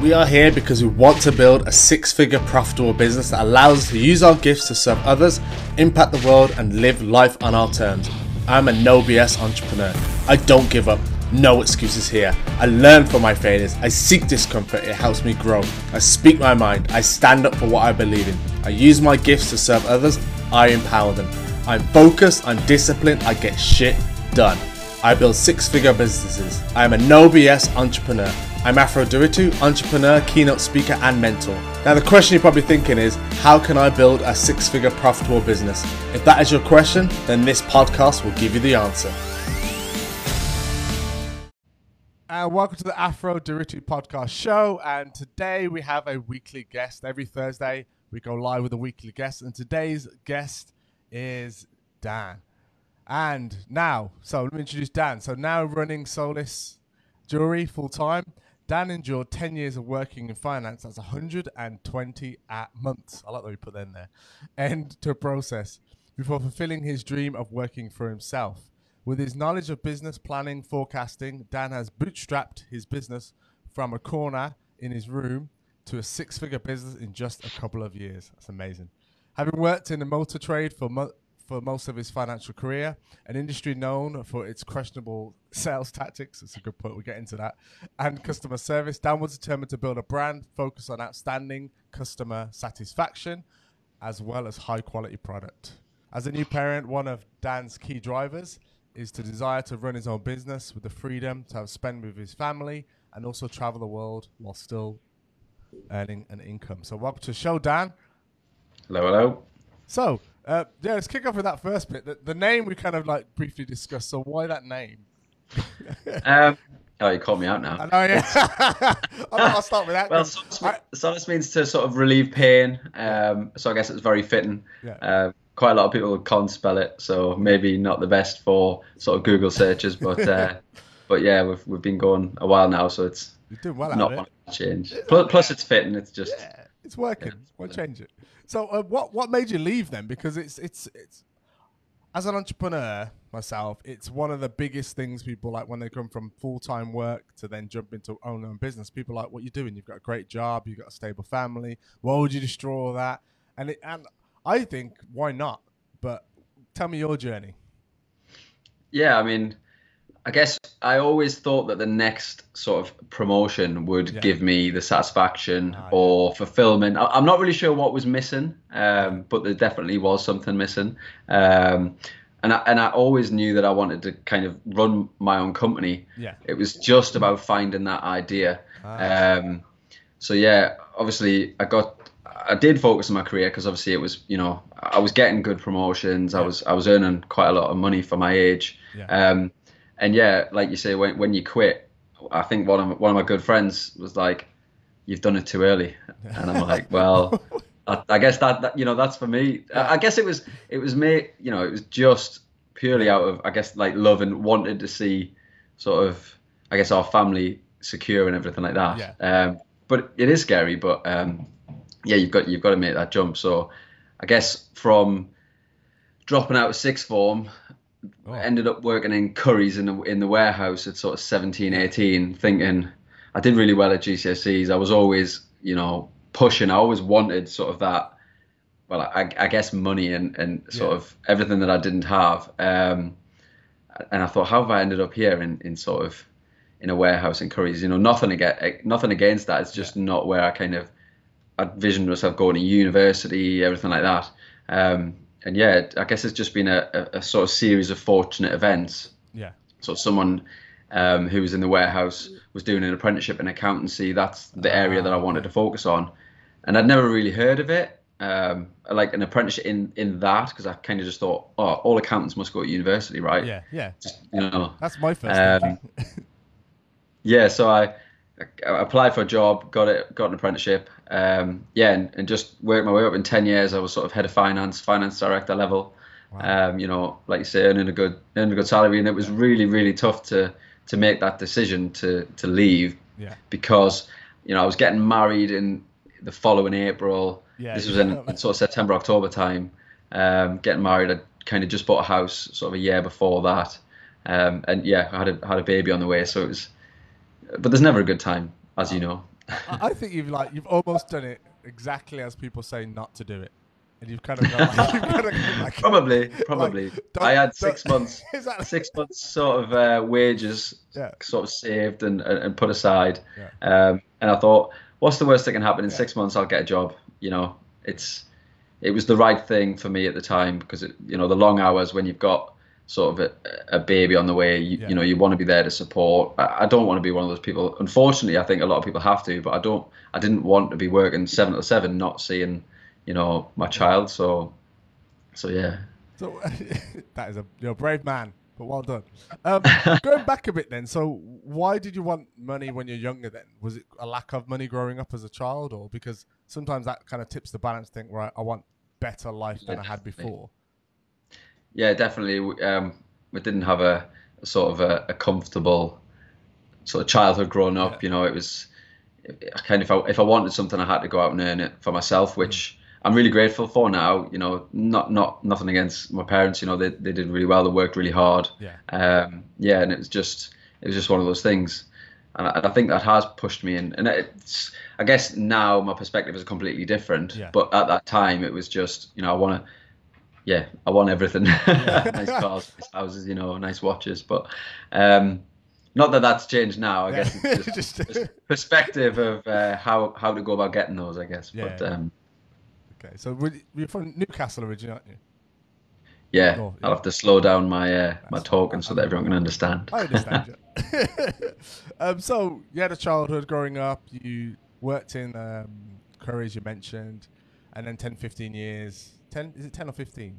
We are here because we want to build a six figure profitable business that allows us to use our gifts to serve others, impact the world, and live life on our terms. I'm a no BS entrepreneur. I don't give up. No excuses here. I learn from my failures. I seek discomfort. It helps me grow. I speak my mind. I stand up for what I believe in. I use my gifts to serve others. I empower them. I'm focused. I'm disciplined. I get shit done. I build six figure businesses. I am a no BS entrepreneur. I'm Afro Duritu, entrepreneur, keynote speaker, and mentor. Now, the question you're probably thinking is how can I build a six figure profitable business? If that is your question, then this podcast will give you the answer. And welcome to the Afro Duritu podcast show. And today we have a weekly guest. Every Thursday we go live with a weekly guest. And today's guest is Dan. And now, so let me introduce Dan. So now running Solace Jewelry full time. Dan endured 10 years of working in finance. That's 120 at months. I like that we put that in there. End to a process before fulfilling his dream of working for himself. With his knowledge of business planning, forecasting, Dan has bootstrapped his business from a corner in his room to a six figure business in just a couple of years. That's amazing. Having worked in the motor trade for mo- for most of his financial career, an industry known for its questionable sales tactics. It's a good point. We'll get into that. And customer service. Dan was determined to build a brand focused on outstanding customer satisfaction as well as high quality product. As a new parent, one of Dan's key drivers is to desire to run his own business with the freedom to have spend with his family and also travel the world while still earning an income. So welcome to the show, Dan. Hello, hello. So, uh, yeah, let's kick off with that first bit. The, the name we kind of like briefly discussed. So, why that name? um, oh, you called me out now. I know, yeah. I'll, I'll, start with that. well, solace, means to sort of relieve pain. Um, so I guess it's very fitting. Yeah. Uh, quite a lot of people can't spell it, so maybe not the best for sort of Google searches. But uh, but yeah, we've we've been going a while now, so it's You're doing well not to change. Plus, plus, it's fitting. It's just yeah, it's working. Yeah, Won't change it. So uh, what what made you leave then? Because it's it's it's as an entrepreneur myself, it's one of the biggest things people like when they come from full time work to then jump into own own business. People like what you're doing. You've got a great job. You've got a stable family. Why would you destroy all that? And it, and I think why not? But tell me your journey. Yeah, I mean, I guess I always thought that the next sort of promotion would yeah. give me the satisfaction oh, or yeah. fulfillment. I, am not really sure what was missing, um, but there definitely was something missing. Um, and I, and I always knew that I wanted to kind of run my own company. Yeah. It was just about finding that idea. Ah. Um, so yeah, obviously I got I did focus on my career because obviously it was you know I was getting good promotions. Yeah. I was I was earning quite a lot of money for my age. Yeah. Um, and yeah, like you say, when when you quit, I think one of one of my good friends was like, "You've done it too early," and I'm like, "Well." I, I guess that, that, you know that's for me. I, I guess it was it was me. You know, it was just purely out of I guess like love and wanted to see sort of I guess our family secure and everything like that. Yeah. Um, but it is scary. But um, yeah, you've got you've got to make that jump. So I guess from dropping out of sixth form Oh. Ended up working in Curry's in the in the warehouse at sort of 17, 18, thinking I did really well at GCSEs. I was always, you know, pushing. I always wanted sort of that. Well, I, I guess money and, and sort yeah. of everything that I didn't have. Um, and I thought, how have I ended up here in, in sort of in a warehouse in Curry's? You know, nothing against nothing against that. It's just yeah. not where I kind of I envisioned myself going to university, everything like that. Um, and yeah, I guess it's just been a, a, a, sort of series of fortunate events. Yeah. So someone um, who was in the warehouse was doing an apprenticeship in accountancy. That's the area that I wanted to focus on, and I'd never really heard of it. Um, like an apprenticeship in in that because I kind of just thought, oh, all accountants must go to university, right? Yeah, yeah. Just, you know, that's my first. Um, yeah, so I I applied for a job, got it, got an apprenticeship. Um, yeah, and, and, just worked my way up in ten years. I was sort of head of finance, finance director level. Wow. Um, you know, like you say, earning a good, earning a good salary, and it was really, really tough to to make that decision to to leave. Yeah. Because you know I was getting married in the following April. Yeah. This was in, in sort of September, October time. Um, getting married, I kind of just bought a house sort of a year before that. Um, and yeah, I had a had a baby on the way, so it was but there's never a good time, as you know. I, think you've like you've almost done it exactly as people say not to do it, and you've kind of gone like, you've kind of gone like Probably, probably. don't- I had six months, Exactly. six months sort of uh, wages Yeah. sort of saved and, and, and put aside. Yeah. Um, and I thought, what's the worst that can happen? In Yeah. six months, I'll get a job. You know, it's it was the right thing for me at the time because it, you know the long hours when you've got sort of a, a baby on the way, you, Yeah. you know, you want to be there to support. I, I don't want to be one of those people. Unfortunately, I think a lot of people have to, but I don't. I didn't want to be working seven to seven, not seeing, you know, my child. So, so yeah. So that is a you're a brave man, but well done. Um, going back a bit then, so why did you want money when you're younger? Then was it a lack of money growing up as a child, or because sometimes that kind of tips the balance? Think right, I want better life than I had before. Yeah, definitely. we- Um, we didn't have a, a sort of a, a comfortable sort of childhood growing up. Yeah. You know, it was I kind of if I, if I wanted something, I had to go out and earn it for myself, which I'm really grateful for now. You know, not not nothing against my parents. You know, they they did really well. They worked really hard. Yeah. Um, yeah, and it was just it was just one of those things, and I, and I think that has pushed me in. And it's I guess now my perspective is completely different. Yeah. But at that time, it was just you know I want to yeah, I want everything. nice cars, nice houses, you know, nice watches. But um, not that that's changed now. I guess it's just, Just- perspective of uh, how how to go about getting those. I guess. But Yeah. um, Okay, so you- you're from Newcastle originally, aren't you? yeah, yeah. I'll have to slow down my uh, my talking so that everyone can understand. I understand um, so you had a childhood growing up. You worked in um, Curry's, you mentioned, and then 10, 15 years. 10, is it 10 or 15?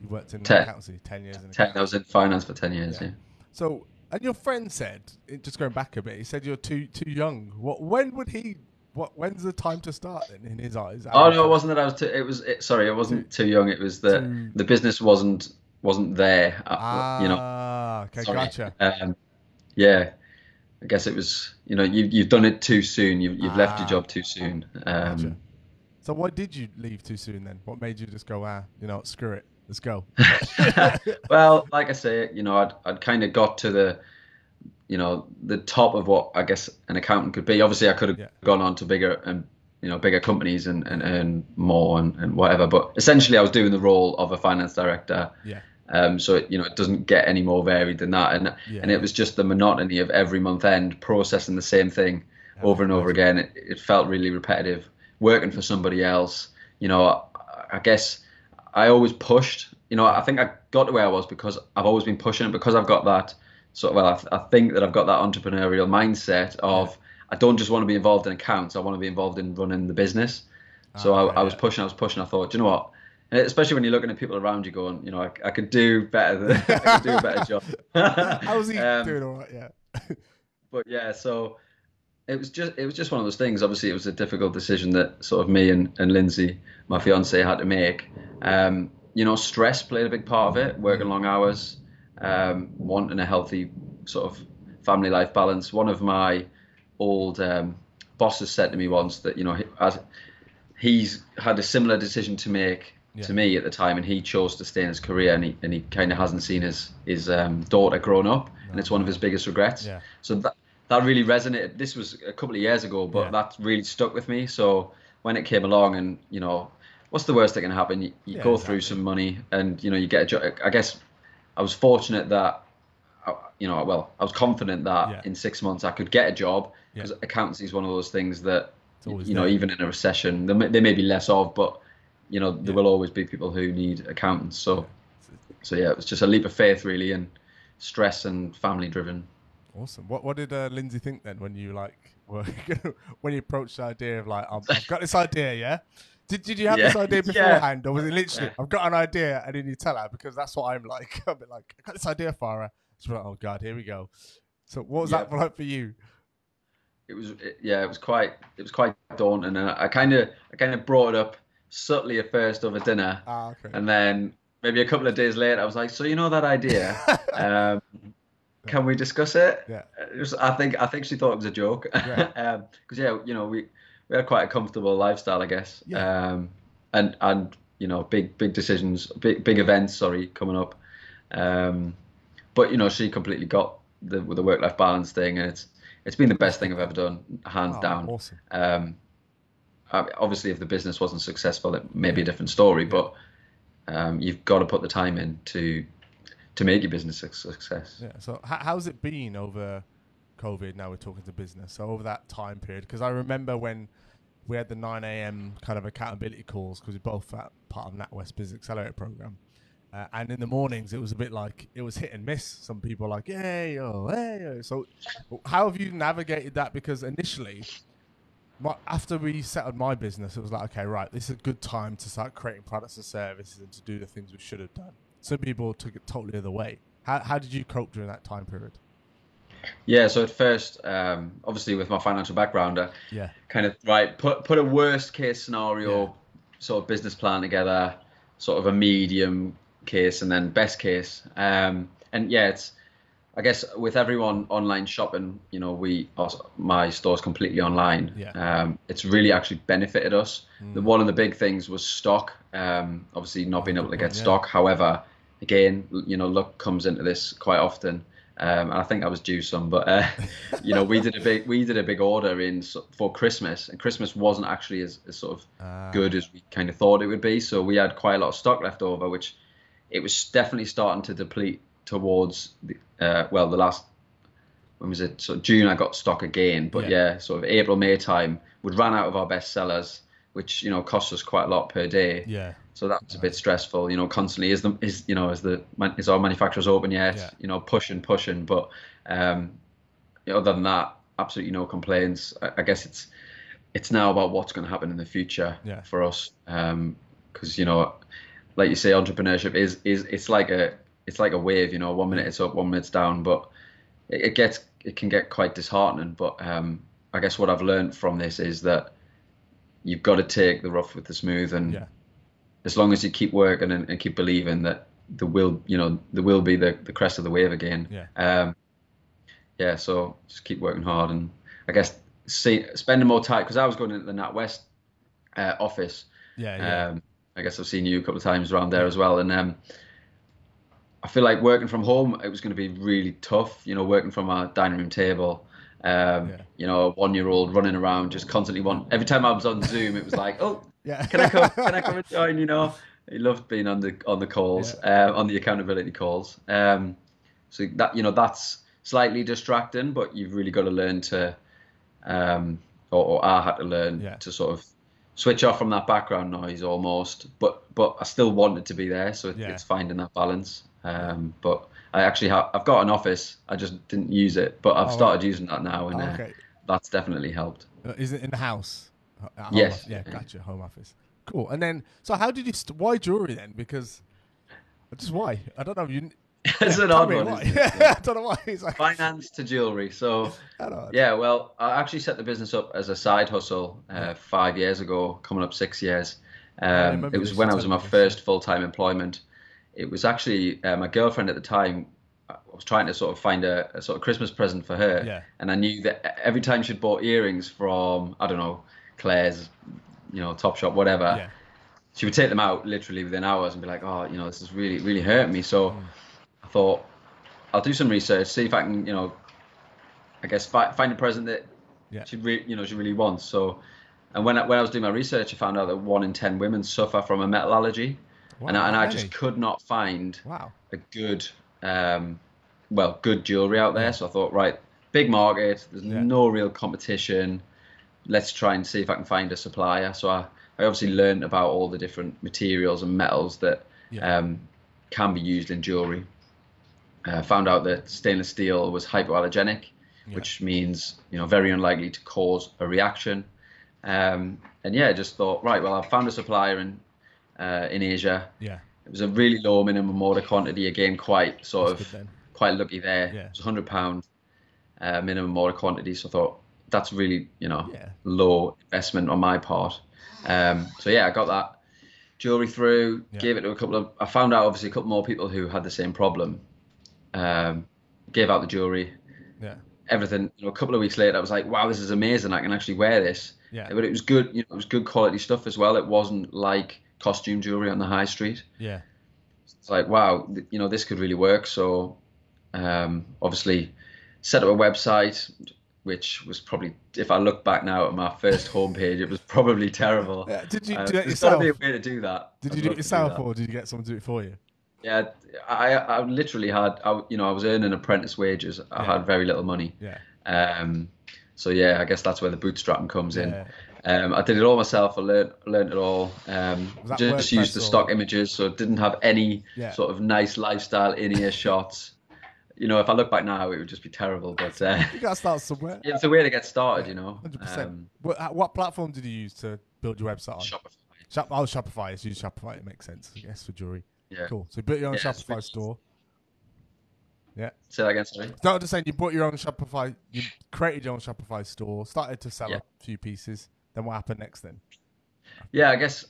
You worked in 10. accountancy, 10 years in Ten, I was in finance for ten years. Yeah. Yeah. So, and your friend said, just going back a bit, he said you're too too young. What? When would he? What? When's the time to start? Then, in his eyes. Oh no, it wasn't that I was too. It was it, sorry, it wasn't too young. It was that Too- the business wasn't wasn't there. Ah, you know, okay, Sorry. gotcha. Um, yeah, I guess it was. You know, you you've done it too soon. You've you've left your Ah. job too soon. Um, Gotcha. So why did you leave too soon then? What made you just go, ah, you know, screw it, let's go? well, like I say, you know, I'd I'd kind of got to the, you know, the top of what I guess an accountant could be. Obviously, I could have Yeah. gone on to bigger and you know bigger companies and, and earn more and, and whatever. But essentially, I was doing the role of a finance director. Yeah. Um, so it, you know, it doesn't get any more varied than that, and Yeah. and it was just the monotony of every month end processing the same thing over and over again. It, it felt really repetitive. Working for somebody else, you know, I, I guess I always pushed. You know, I think I got to where I was because I've always been pushing because I've got that sort of. Well, I, th- I think that I've got that entrepreneurial mindset of I don't just want to be involved in accounts. I want to be involved in running the business. So Ah, I, I was pushing. I was pushing. I thought, "Do you know what? And especially when you're looking at people around you, going, you know, I, I could do better. Than, I could do a better job. How's he Um, doing all right? Yeah. but yeah, so it was just it was just one of those things. Obviously, it was a difficult decision that sort of me and, and Lindsay, my fiance, had to make. Um, you know, stress played a big part of it. Working long hours, um, wanting a healthy sort of family life balance. One of my old um, bosses said to me once that you know he, as he's had a similar decision to make Yeah. to me at the time, and he chose to stay in his career, and he and he kind of hasn't seen his his um, daughter grown up, and it's one of his biggest regrets. Yeah. So that that really resonated. This was a couple of years ago, but Yeah. that really stuck with me. So when it came along, and you know, what's the worst that can happen? You, you Yeah, go through some money, and you know, you get a job. I guess I was fortunate that. uh, You know, well, I was confident that Yeah. in six months I could get a job because accountancy is one of those things that you know, there. even in a recession, there may, there may be less of, but you know, there will always be people who need accountants. So, so yeah, it was just a leap of faith, really, and stress and family driven. Awesome. What What did uh, Lindsay think then when you like were when you approached the idea of like I've, I've got this idea, yeah? Did Did you have this Yeah. idea Yeah. beforehand, or was it literally I've got an idea and then you tell her because that's what I'm like. I'm like I got this idea for her. She's like, oh god, here we go. So what was Yeah. that like for you? It was, it, yeah, it was quite, it was quite daunting, and I kind of, I kind of brought it up subtly at first over dinner, Ah, okay. and then maybe a couple of days later, I was like, so you know that idea, um, can we discuss it? Yeah. It was, I think, I think she thought it was a joke, Yeah. um, because yeah, you know, we we had quite a comfortable lifestyle, I guess, Yeah. um, and and you know, big big decisions, big big events, sorry, coming up, um, but you know, she completely got the the work life balance thing, and it's it's been the best thing I've ever done, hands Oh, down. awesome. Um, obviously, if the business wasn't successful, it may be a different story. But um, you've got to put the time in to to make your business a success. Yeah. So how, how's it been over COVID? Now we're talking to business. So over that time period, because I remember when we had the 9 a.m. kind of accountability calls because we're both part of NatWest Business Accelerator program. Uh, and in the mornings, it was a bit like it was hit and miss. Some people like, "Yay, oh, hey!" oh." So, how have you navigated that? Because initially, my, after we settled my business, it was like, okay, right, this is a good time to start creating products and services and to do the things we should have done. Some people took it totally the other way. How, how did you cope during that time period? Yeah. So at first, um, obviously, with my financial background, I Yeah. kind of right put put a worst case scenario Yeah. sort of business plan together, sort of a medium case and then best case. Um, and yeah, it's I guess with everyone online shopping, you know, we also, my store's completely online. Yeah. Um, it's really actually benefited us. The Mm. one of the big things was stock. Um, obviously not being able to get yeah. stock. However, again, you know, luck comes into this quite often. Um, and I think I was due some, but uh, you know, we did a big we did a big order in for Christmas, and Christmas wasn't actually as, as sort of Ah. good as we kind of thought it would be. So we had quite a lot of stock left over, which it was definitely starting to deplete towards the uh, well the last when was it? So June I got stock again, but Yeah. yeah, sort of April May time we'd run out of our best sellers, which you know cost us quite a lot per day. Yeah. So that's was a bit stressful, you know. Constantly is the is you know is the is our manufacturers open yet? Yeah. You know, pushing, pushing, but um, other than that, absolutely no complaints. I, I guess it's it's now about what's going to happen in the future Yeah. for us, because you know, like you say, entrepreneurship is is it's like a it's like a wave. You know, one minute it's up, one minute it's down, but it, it gets it can get quite disheartening. But um, I guess what I've learned from this is that you've got to take the rough with the smooth and Yeah. as long as you keep working and, and keep believing that there will, you know, there will be the, the crest of the wave again. Yeah. Um, yeah. So just keep working hard and I guess see, spending more time because I was going into the NatWest uh, office. Yeah. Yeah. Um, I guess I've seen you a couple of times around there as well, and um, I feel like working from home it was going to be really tough. You know, working from a dining room table. Um, Yeah. You know, a one-year-old running around just constantly want. Every time I was on Zoom, it was like, oh, yeah. can I come? Can I come and join? You know, he loved being on the on the calls, uh, on the accountability calls. Um, so that you know that's slightly distracting, but you've really got to learn to, um, or, or I had to learn Yeah. to sort of switch off from that background noise almost. But but I still wanted to be there, so it, Yeah. it's finding that balance. Um, but I actually have I've got an office. I just didn't use it, but I've Oh, started using that now, and Oh, uh, that's definitely helped. Uh, Is it in the house? Yes. office? Yeah, gotcha. Home office. Cool. And then, so how did you? St- why jewelry then? Because just why? I don't know. You. it's yeah, an odd one. why. isn't? I don't know why. It's like. finance to jewelry. So I don't know. yeah, well, I actually set the business up as a side hustle uh, five years ago, coming up six years. Um, it was when I was in my told me this. first full time employment. It was actually uh, my girlfriend at the time. I was trying to sort of find a, a sort of Christmas present for her, Yeah. and I knew that every time she'd bought earrings from I don't know Claire's, you know, Topshop, whatever, Yeah. she would take them out literally within hours and be like, oh, you know, this is really, really hurting me. So Mm. I thought, I'll do some research, see if I can, you know, I guess fi- find a present that Yeah. she really, you know, she really wants. So, and when I, when I was doing my research, I found out that one in ten women suffer from a metal allergy, and, I, and I just could not find Wow. a good, um, well, good jewelry out there. So I thought, right, big market, there's Yeah. no real competition. Let's try and see if I can find a supplier. So I, I obviously learned about all the different materials and metals that Yeah. um, can be used in jewelry. Uh, found out that stainless steel was hypoallergenic, Yeah. which means you know very unlikely to cause a reaction. Um, and yeah, just thought right. Well, I've found a supplier in uh, in Asia. Yeah. It was a really low minimum order quantity. Again, quite sort That's of quite lucky there. Yeah. It was hundred pound uh, minimum order quantity. So I thought that's really you know Yeah. low investment on my part. Um, so yeah, I got that jewelry through. Yeah. Gave it to a couple of. I found out obviously a couple more people who had the same problem. Um, gave out the jewelry. Yeah. Everything. You know, a couple of weeks later, I was like, "Wow, this is amazing! I can actually wear this." Yeah. But it was good. You know, it was good quality stuff as well. It wasn't like costume jewelry on the high street Yeah. it's like wow you know this could really work so um, obviously set up a website which was probably, if I look back now at my first homepage, it was probably terrible. Yeah, Did you Uh, do it there's gotta be a way to do that. Did I'd you do it yourself, that. or did you get someone to do it for you? Yeah, I, I literally had, I, you know, I was earning apprentice wages. I Yeah. had very little money. Yeah. Um, so yeah, I guess that's where the bootstrapping comes in. Yeah. Um, I did it all myself. I learned learned it all. Um, just used the or- stock images, so it didn't have any Yeah. sort of nice lifestyle in ear shots. You know, if I look back now, it would just be terrible. But uh, You got to start somewhere. it's a way to get started. You know, Hundred um, What, uh, what platform did you use to build your website on? Shopify. Shop, oh, Shopify. Use Shopify. It makes sense. I guess for jewelry. Yeah. Cool. So you built your own Yeah, Shopify store. Yeah. Say that again. Sorry. No, I'm just saying you bought your own Shopify. You created your own Shopify store. Started to sell Yeah. a few pieces. Then what happened next? Then. Yeah, I guess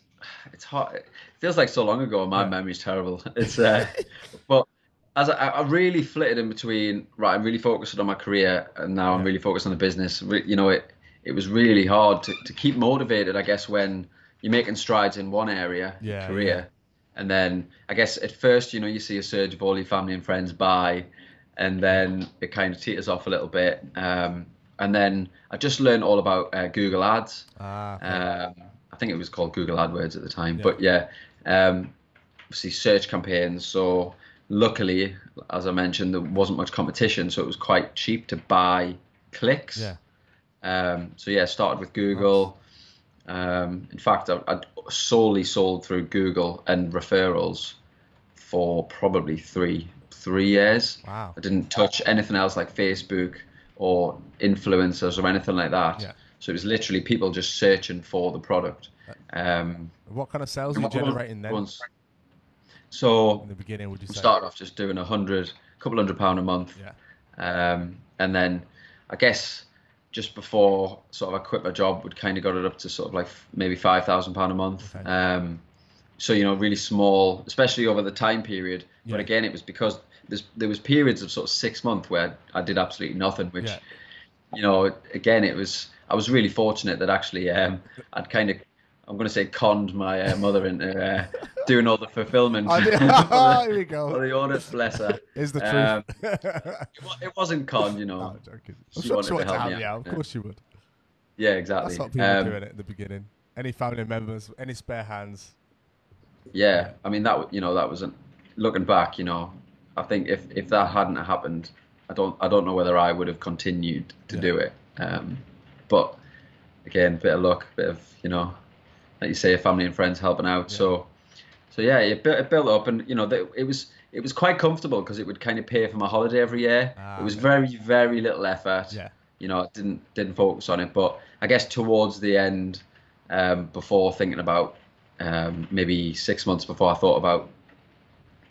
it's hard. It feels like so long ago. My Yeah. memory's terrible. It's uh, but as I, I really flitted in between. Right, I'm really focused on my career, and now I'm really focused on the business. You know, it it was really hard to, to keep motivated. I guess when you're making strides in one area, Yeah, career, yeah. and then I guess at first, you know, you see a surge of all your family and friends buy, and then it kind of teeters off a little bit. Um, and then I just learned all about uh, Google Ads. Ah. okay. Um, I think it was called Google AdWords at the time, Yeah. but yeah, um, obviously search campaigns. So luckily, as I mentioned, there wasn't much competition, so it was quite cheap to buy clicks. yeah. Um, so yeah, started with Google. Um, in fact, I, I'd solely sold through Google and referrals for probably three three years. Wow. I didn't touch anything else like Facebook or influencers or anything like that. Yeah. So it was literally people just searching for the product. Um, What kind of sales were you generating then? once- So In the beginning, would you say? started off just doing a hundred, couple hundred pound a month. Yeah. Um, and then I guess just before sort of I quit my job, would kind of got it up to sort of like maybe five thousand pound a month. Okay. Um, so you know, really small, especially over the time period. Yeah. But again, it was because there was periods of sort of six months where I did absolutely nothing, which Yeah. you know, again, it was I was really fortunate that actually um, I'd kind of I'm going to say conned my uh, mother into uh, doing all the fulfillment. I did- for the- Here we for go. the audit, bless her. Is the Um, truth. It It wasn't con, you know. no, I'm joking. I'm she sure wanted to help me out. Of course you would. Yeah, exactly. That's what people Um, doing at the beginning. Any family members, any spare hands. Yeah, I mean that you know that wasn't looking back. You know, I think if if that hadn't happened, I don't I don't know whether I would have continued to Yeah. do it. Um, but again, bit of luck, bit of you know, like you say, family and friends helping out. Yeah. So so yeah, it built, it built up, and you know it was it was quite comfortable because it would kind of pay for my holiday every year. Ah, it was okay. very very little effort. Yeah. you know, I didn't didn't focus on it. But I guess towards the end, um, before thinking about um, maybe six months before I thought about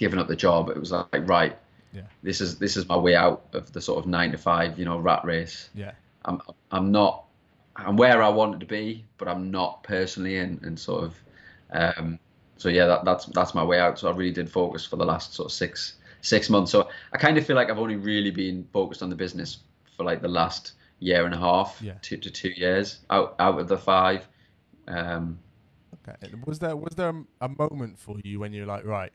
giving up the job, it was like right, Yeah. this is this is my way out of the sort of nine to five, you know, rat race. Yeah. I'm I'm not I'm where I wanted to be, but I'm not personally, and and sort of. Um, so yeah, that, that's that's my way out. So I really did focus for the last sort of six six months. So I kind of feel like I've only really been focused on the business for like the last year and a half, Yeah. two to two years out out of the five. Um, Okay. Was there was there a moment for you when you're like, right,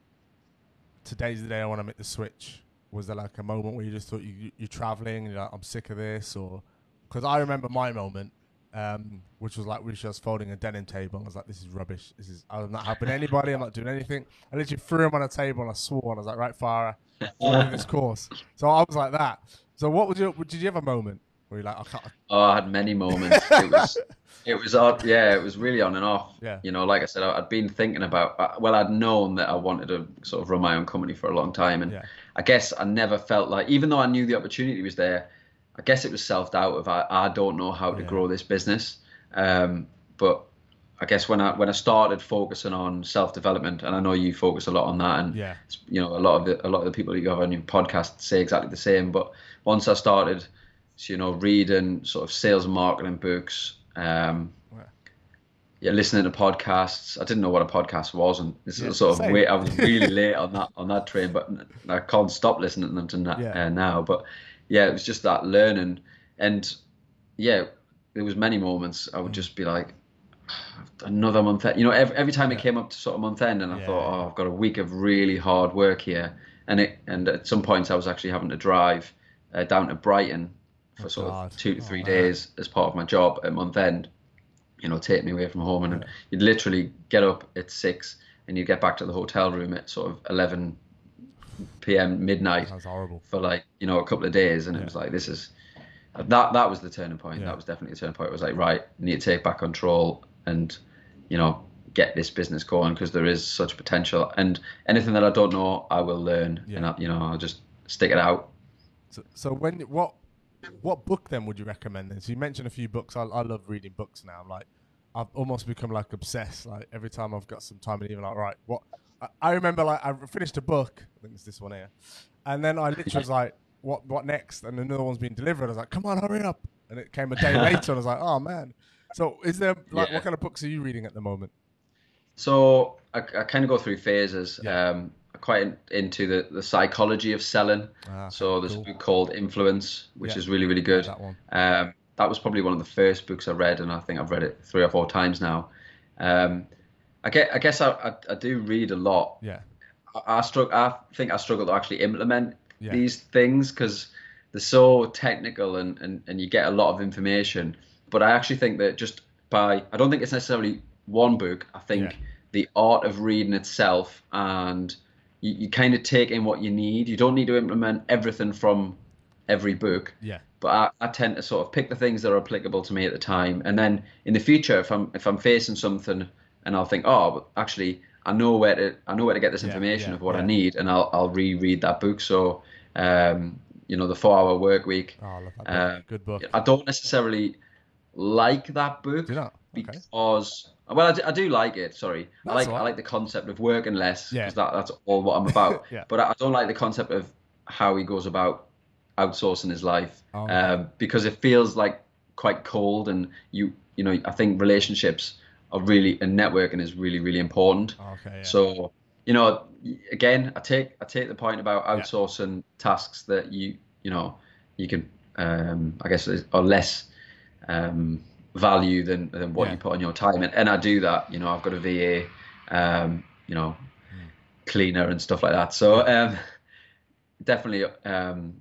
today's the day I want to make the switch? Was there like a moment where you just thought you you're traveling and you're like, I'm sick of this, or because I remember my moment, um, which was like we was folding a denim table. and I was like, this is rubbish. This is I'm not helping anybody. I'm not doing anything. I literally threw him on a table and I swore. And I was like, right, Farah, this course. So I was like that. So what was your? Did you have a moment where you're like, I can't? Oh, I had many moments. It was, it was odd. Yeah, it was really on and off. Yeah. You know, like I said, I'd been thinking about. uh, Well, I'd known that I wanted to sort of run my own company for a long time, and Yeah. I guess I never felt like, even though I knew the opportunity was there, I guess it was self doubt of I, I don't know how to Yeah. grow this business. Um, but I guess when I when I started focusing on self development, and I know you focus a lot on that, and Yeah. you know a lot of the a lot of the people that you have on your podcast say exactly the same. But once I started, you know, reading sort of sales and marketing books, um, Yeah. yeah, listening to podcasts. I didn't know what a podcast was, and this Yeah, is sort of wait. I was really late on that on that train, but I can't stop listening to them to na- Yeah. uh, now. But yeah, it was just that learning, and yeah, there was many moments I would just be like, another month. You know, every, every time it came up to sort of month end, and I Yeah, thought, oh, I've got a week of really hard work here, and it and at some points I was actually having to drive uh, down to Brighton for oh, sort God. of two to oh, three oh, days as part of my job at month end. You know, take me away from home, and yeah. you'd literally get up at six and you'd get back to the hotel room at sort of eleven p.m. midnight. That's horrible. For like you know a couple of days, and yeah. it was like this is that that was the turning point. Yeah. That was definitely the turning point. It was like right, need to take back control and you know get this business going because there is such potential. And anything that I don't know, I will learn, yeah. and I, you know I'll just stick it out. So, so when what what book then would you recommend? Then so you mentioned a few books. I, I love reading books now. I'm like I've almost become like obsessed. Like every time I've got some time and even like right, what I, I remember like I finished a book. I think it's this one here, and then I literally was like what what next? And another one's being delivered. I was like, come on, hurry up! And it came a day later, and I was like, oh man. So, is there like yeah. what kind of books are you reading at the moment? So I, I kind of go through phases. Yeah. Um, Quite into the, the psychology of selling. Ah, so there's cool. a book called Influence, which yeah. is really really good. That one. Um, that was probably one of the first books I read, and I think I've read it three or four times now. Um, I get, I guess I, I, I, do read a lot. Yeah. I, I struggle. I think I struggle to actually implement yeah. these things because they're so technical and, and, and you get a lot of information. But I actually think that just by, I don't think it's necessarily one book. I think yeah. the art of reading itself and you, you kind of take in what you need. You don't need to implement everything from every book. Yeah. But I, I tend to sort of pick the things that are applicable to me at the time, and then in the future, if I'm if I'm facing something, and I'll think, oh, but actually, I know where to I know where to get this information yeah, of what yeah. I need, and I'll I'll reread that book. So, um, you know, the Four Hour Work Week. Oh, uh, Good book. I don't necessarily like that book okay. Because well, I do, I do, like it. Sorry, that's I like I like the concept of working less because that, that's all what I'm about. yeah. But I don't like the concept of how he goes about outsourcing his life oh, um, because it feels like quite cold and you you know I think relationships are really and networking is really really important. Okay. Yeah. So you know, again, I take I take the point about outsourcing yeah. tasks that you you know you can um, I guess are less um, value than than what yeah. you put on your time, and, and I do that. You know, I've got a VA, um, you know, cleaner and stuff like that. So um, definitely um,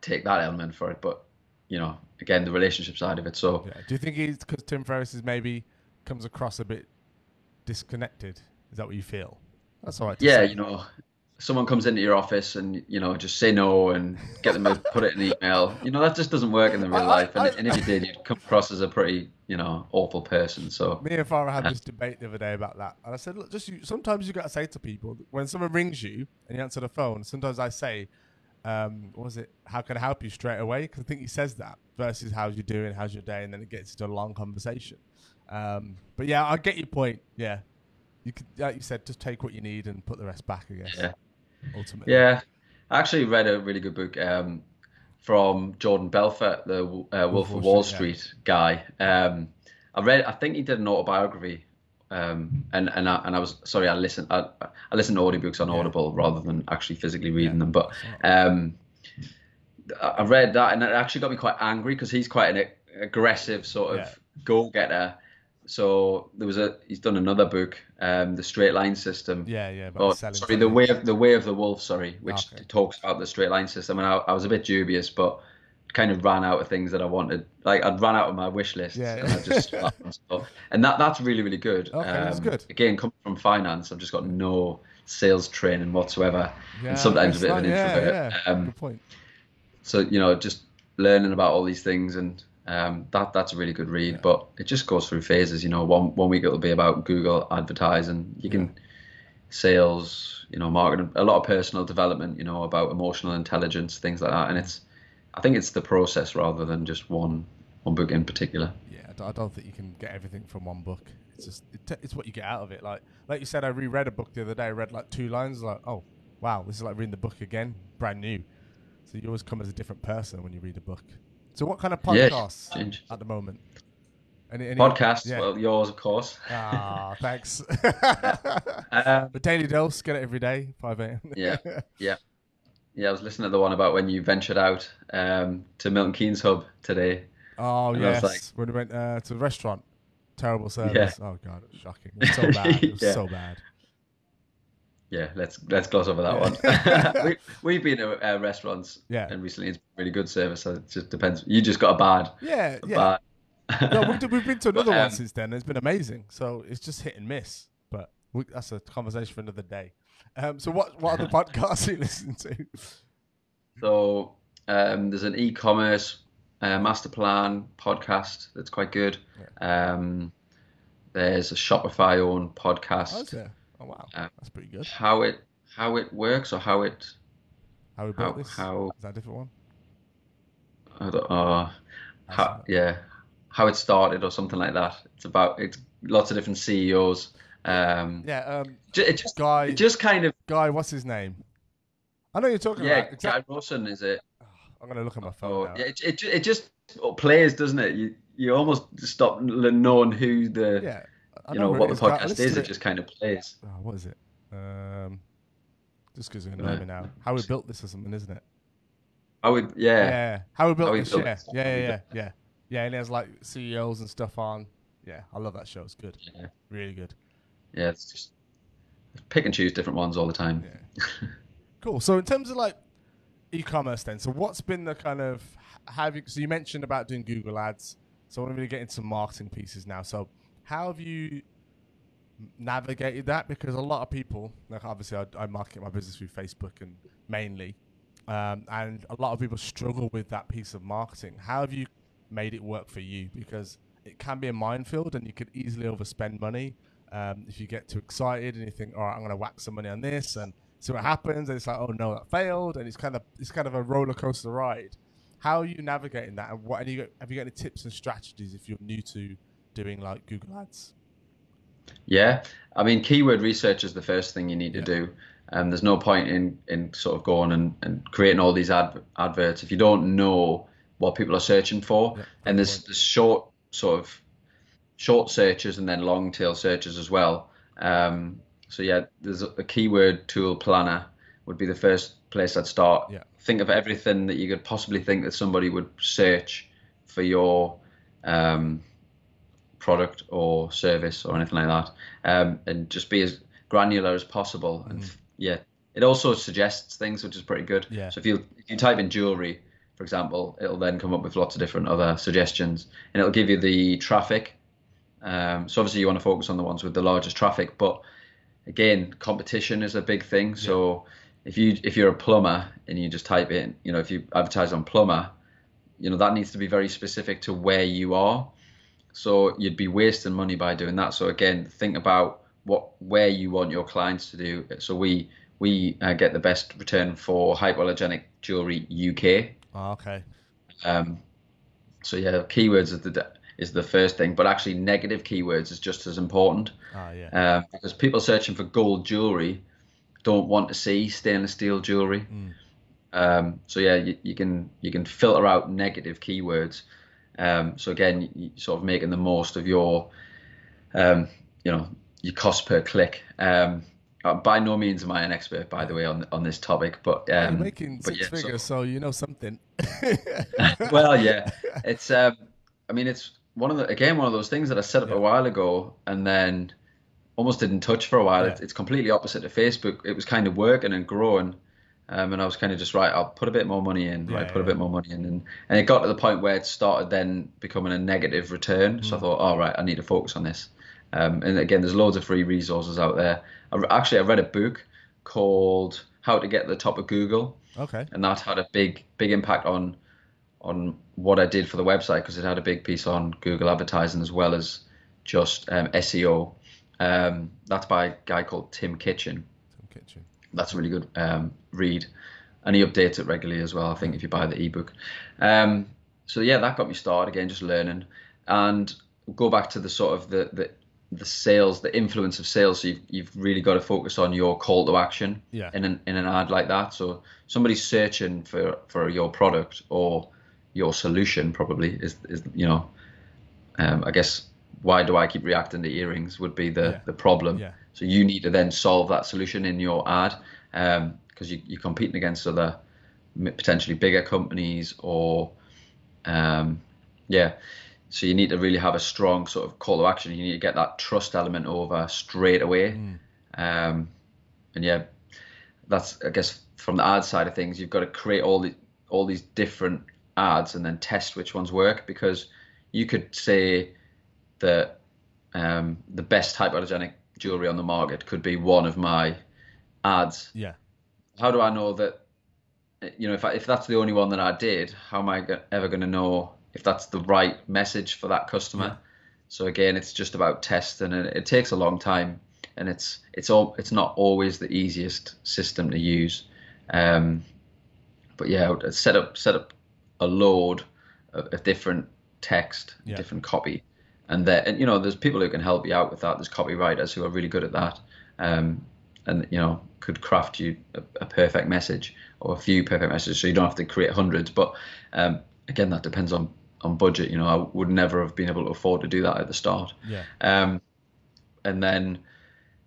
take that element for it, but you know, again, the relationship side of it. So, yeah. do you think he's because Tim Ferriss is maybe comes across a bit disconnected. Is that what you feel? That's all right. yeah, say. you know, someone comes into your office and you know just say no and get them to put it in an email. You know that just doesn't work in the real life. And, and, if you did, you'd come across as a pretty you know awful person. So me and Farah had this debate the other day about that, and I said, look, just you, sometimes you got to say to people when someone rings you and you answer the phone. Sometimes I say. Um, what was it? How can I help you straight away? Because I think he says that versus how's you doing, how's your day, and then it gets into a long conversation. Um, but yeah, I get your point. Yeah, you could, like you said, just take what you need and put the rest back. I guess. Yeah. Ultimately. Yeah, I actually read a really good book um, from Jordan Belfort, the uh, Wolf, of Wall Street, yeah. guy. Um, I read. I think he did an autobiography. Um, and and I, and I was sorry. I listened. I, I listened to audiobooks on yeah. Audible rather than actually physically reading yeah. them. But um, I read that, and it actually got me quite angry because he's quite an aggressive sort of go getter. So there was a he's done another book, um, the straight line system. Yeah, yeah. Oh, sorry, the way of the way of the wolf. Sorry, which okay. talks about the straight line system. And I, I, was a bit dubious, but kind of ran out of things that I wanted. Like I'd run out of my wish list. Yeah. And I just and that that's really really good. Okay, um, that's good. Again, coming from finance, I've just got no sales training whatsoever, yeah, and sometimes a bit of an introvert. Yeah, yeah. Um, good point. So you know, just learning about all these things and um, that that's a really good read, yeah. but it just goes through phases. You know, one one week it'll be about Google advertising. You can sales, you know, marketing, a lot of personal development. You know, about emotional intelligence, things like that. And it's, I think it's the process rather than just one one book in particular. Yeah, I don't think you can get everything from one book. It's just it, it's what you get out of it. Like like you said, I reread a book the other day. I read like two lines. Like, oh wow, this is like reading the book again, brand new. So you always come as a different person when you read a book. So what kind of podcasts yeah, at the moment? Any, any podcasts? Yeah. Well, yours, of course. Ah, thanks. um, the Daily Dose, get it every day, 5 a.m. yeah, yeah. Yeah, I was listening to the one about when you ventured out um, to Milton Keynes Hub today. Oh, and yes. Like, when we went uh, to the restaurant. Terrible service. Yeah. Oh, God, it was shocking. It was so bad. It was yeah. so bad. Yeah, let's let's gloss over that one. we, we've been to uh, restaurants, Yeah. and recently it's really good service. So it just depends. You just got a bad, Yeah, a yeah. bad. no, we've, we've been to another But, one um, since then. and It's been amazing. So it's just hit and miss. But we, that's a conversation for another day. Um, so what what other podcasts you listen to? So um, there's an e-commerce uh, master plan podcast that's quite good. Um, there's a Shopify owned Oh, podcast. there? Oh wow, Uh, that's pretty good. how it how it works or how it How we built how this? how Is that a different one? I don't know how yeah how it started or something like that. It's about it's lots of different CEOs. Um, Yeah, um, ju- it just guy, it just kind of guy, what's his name? I know you're talking yeah. about. Exactly. Guy Raz is it? I'm gonna look at my phone Oh now. yeah, it, it, it just plays, doesn't it? You you almost stop knowing who the Yeah, you know, where what the podcast is. to It just kind of plays. Oh, what is it? Um, just because you're gonna know me now. How we built this or something, isn't it? I would Yeah. yeah. How we built How We this. Built yeah. This. yeah, yeah, yeah, yeah, yeah. And there's like CEOs and stuff on. Yeah, I love that show. It's good. Yeah. Really good. Yeah, it's just pick and choose different ones all the time. Yeah. Cool. So in terms of like e-commerce, then, so what's been the kind of have you? So you mentioned about doing Google Ads. So I want to really get into marketing pieces now. So how have you navigated that? Because a lot of people, like obviously, I, I market my business through Facebook and mainly, um, and a lot of people struggle with that piece of marketing. How have you made it work for you? Because it can be a minefield, and you could easily overspend money um, if you get too excited and you think, "All right, I'm going to whack some money on this," and see what happens. And it's like, "Oh no, that failed," and it's kind of it's kind of a roller coaster ride. How are you navigating that? And what and you have you got any tips and strategies if you're new to doing like Google Ads? Yeah, I mean, keyword research is the first thing you need to do. Um, there's no point in, in sort of going and, and creating all these ad, adverts if you don't know what people are searching for. Yeah, and there's, point. there's short sort of short searches and then long tail searches as well. Um, so yeah, there's a, a keyword tool planner would be the first place I'd start. Yeah. Think of everything that you could possibly think that somebody would search for your um, product or service or anything like that, um, and just be as granular as possible. And Mm-hmm. yeah, it also suggests things, which is pretty good. Yeah. So if you if you type in jewelry, for example, it'll then come up with lots of different other suggestions, and it'll give you the traffic. Um, so obviously you want to focus on the ones with the largest traffic, but again, competition is a big thing. So if you if you're a plumber and you just type in, you know, if you advertise on plumber, you know that needs to be very specific to where you are. So you'd be wasting money by doing that. So again, think about what where you want your clients to do. So we we uh, get the best return for hypoallergenic jewelry UK. Oh, okay. Um, so yeah, keywords is the is the first thing, but actually negative keywords is just as important Ah, yeah. uh, because people searching for gold jewelry don't want to see stainless steel jewelry. Mm. Um, so yeah, you, you can you can filter out negative keywords. Um, so again, sort of making the most of your, um, you know, your cost per click. Um, uh, by no means am I an expert, by the way, on on this topic, but You're um, making but six yeah, figures, so you know something. well, yeah, it's. Um, I mean, it's one of the again one of those things that I set up Yeah. a while ago and then almost didn't touch for a while. Yeah. It's, it's completely opposite to Facebook. It was kind of working and growing, um, and I was kind of just right. I'll put a bit more money in. right, Yeah, put a bit more money in, and and it got to the point where it started then becoming a negative return. So I Mm. thought, all right, I need to focus on this. Um, and again, there's loads of free resources out there. I, actually, I read a book called How to Get to the Top of Google okay. and that had a big big impact on on what I did for the website because it had a big piece on Google advertising as well as just um, SEO. Um, that's by a guy called Tim Kitchen. That's a really good um, read, and he updates it regularly as well. I think if you buy the ebook. Um, so yeah, that got me started again, just learning, and go back to the sort of the the the sales, the influence of sales. So you've, you've really got to focus on your call to action Yeah. in an in an ad like that. So somebody's searching for for your product or your solution probably is is you know, um, I guess why do I keep reacting to earrings would be the Yeah. the problem. Yeah. So you need to then solve that solution in your ad because you, you're competing against other potentially bigger companies or um, yeah. So you need to really have a strong sort of call to action. You need to get that trust element over straight away. Mm. Um, and yeah, that's I guess from the ad side of things, you've got to create all the all these different ads and then test which ones work because you could say that um, the best hypoallergenic jewelry on the market could be one of my ads. Yeah. How do I know that? You know, if I, if that's the only one that I did, how am I ever going to know if that's the right message for that customer? Yeah. So again, it's just about testing, and it takes a long time, and it's it's all it's not always the easiest system to use. Um, but yeah, set up set up a load of, of different text, yeah. different copy, and then and you know there's people who can help you out with that. There's copywriters who are really good at that, um, and you know could craft you a, a, perfect message or a few perfect messages, so you don't have to create hundreds. But um, again, that depends on on budget. You know, I would never have been able to afford to do that at the start. Yeah. Um, and then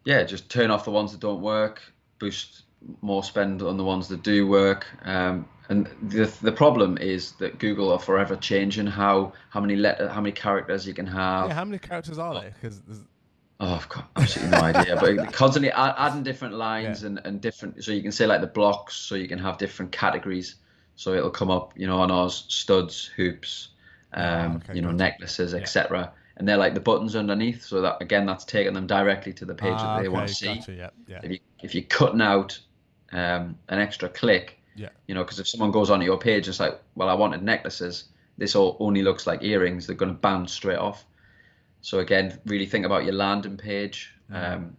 yeah, just turn off the ones that don't work, boost more spend on the ones that do work. Um, and the the problem is that Google are forever changing how how many letter how many characters you can have. Yeah, how many characters are there? Because oh, I've got absolutely no idea. But constantly add, adding different lines yeah. and, and different, so you can say like the blocks, so you can have different categories. So it'll come up, you know, on ours studs, hoops, um, oh, okay, you know, good. necklaces, etc. And they're like the buttons underneath, so that again, that's taking them directly to the page ah, that they okay, want to see. Gotcha, yeah, yeah. If you if you're cutting out um, an extra click, yeah. You know, because if someone goes onto your page, it's like, well, I wanted necklaces. This all only looks like earrings. They're going to bounce straight off. So again, really think about your landing page. Mm-hmm. Um,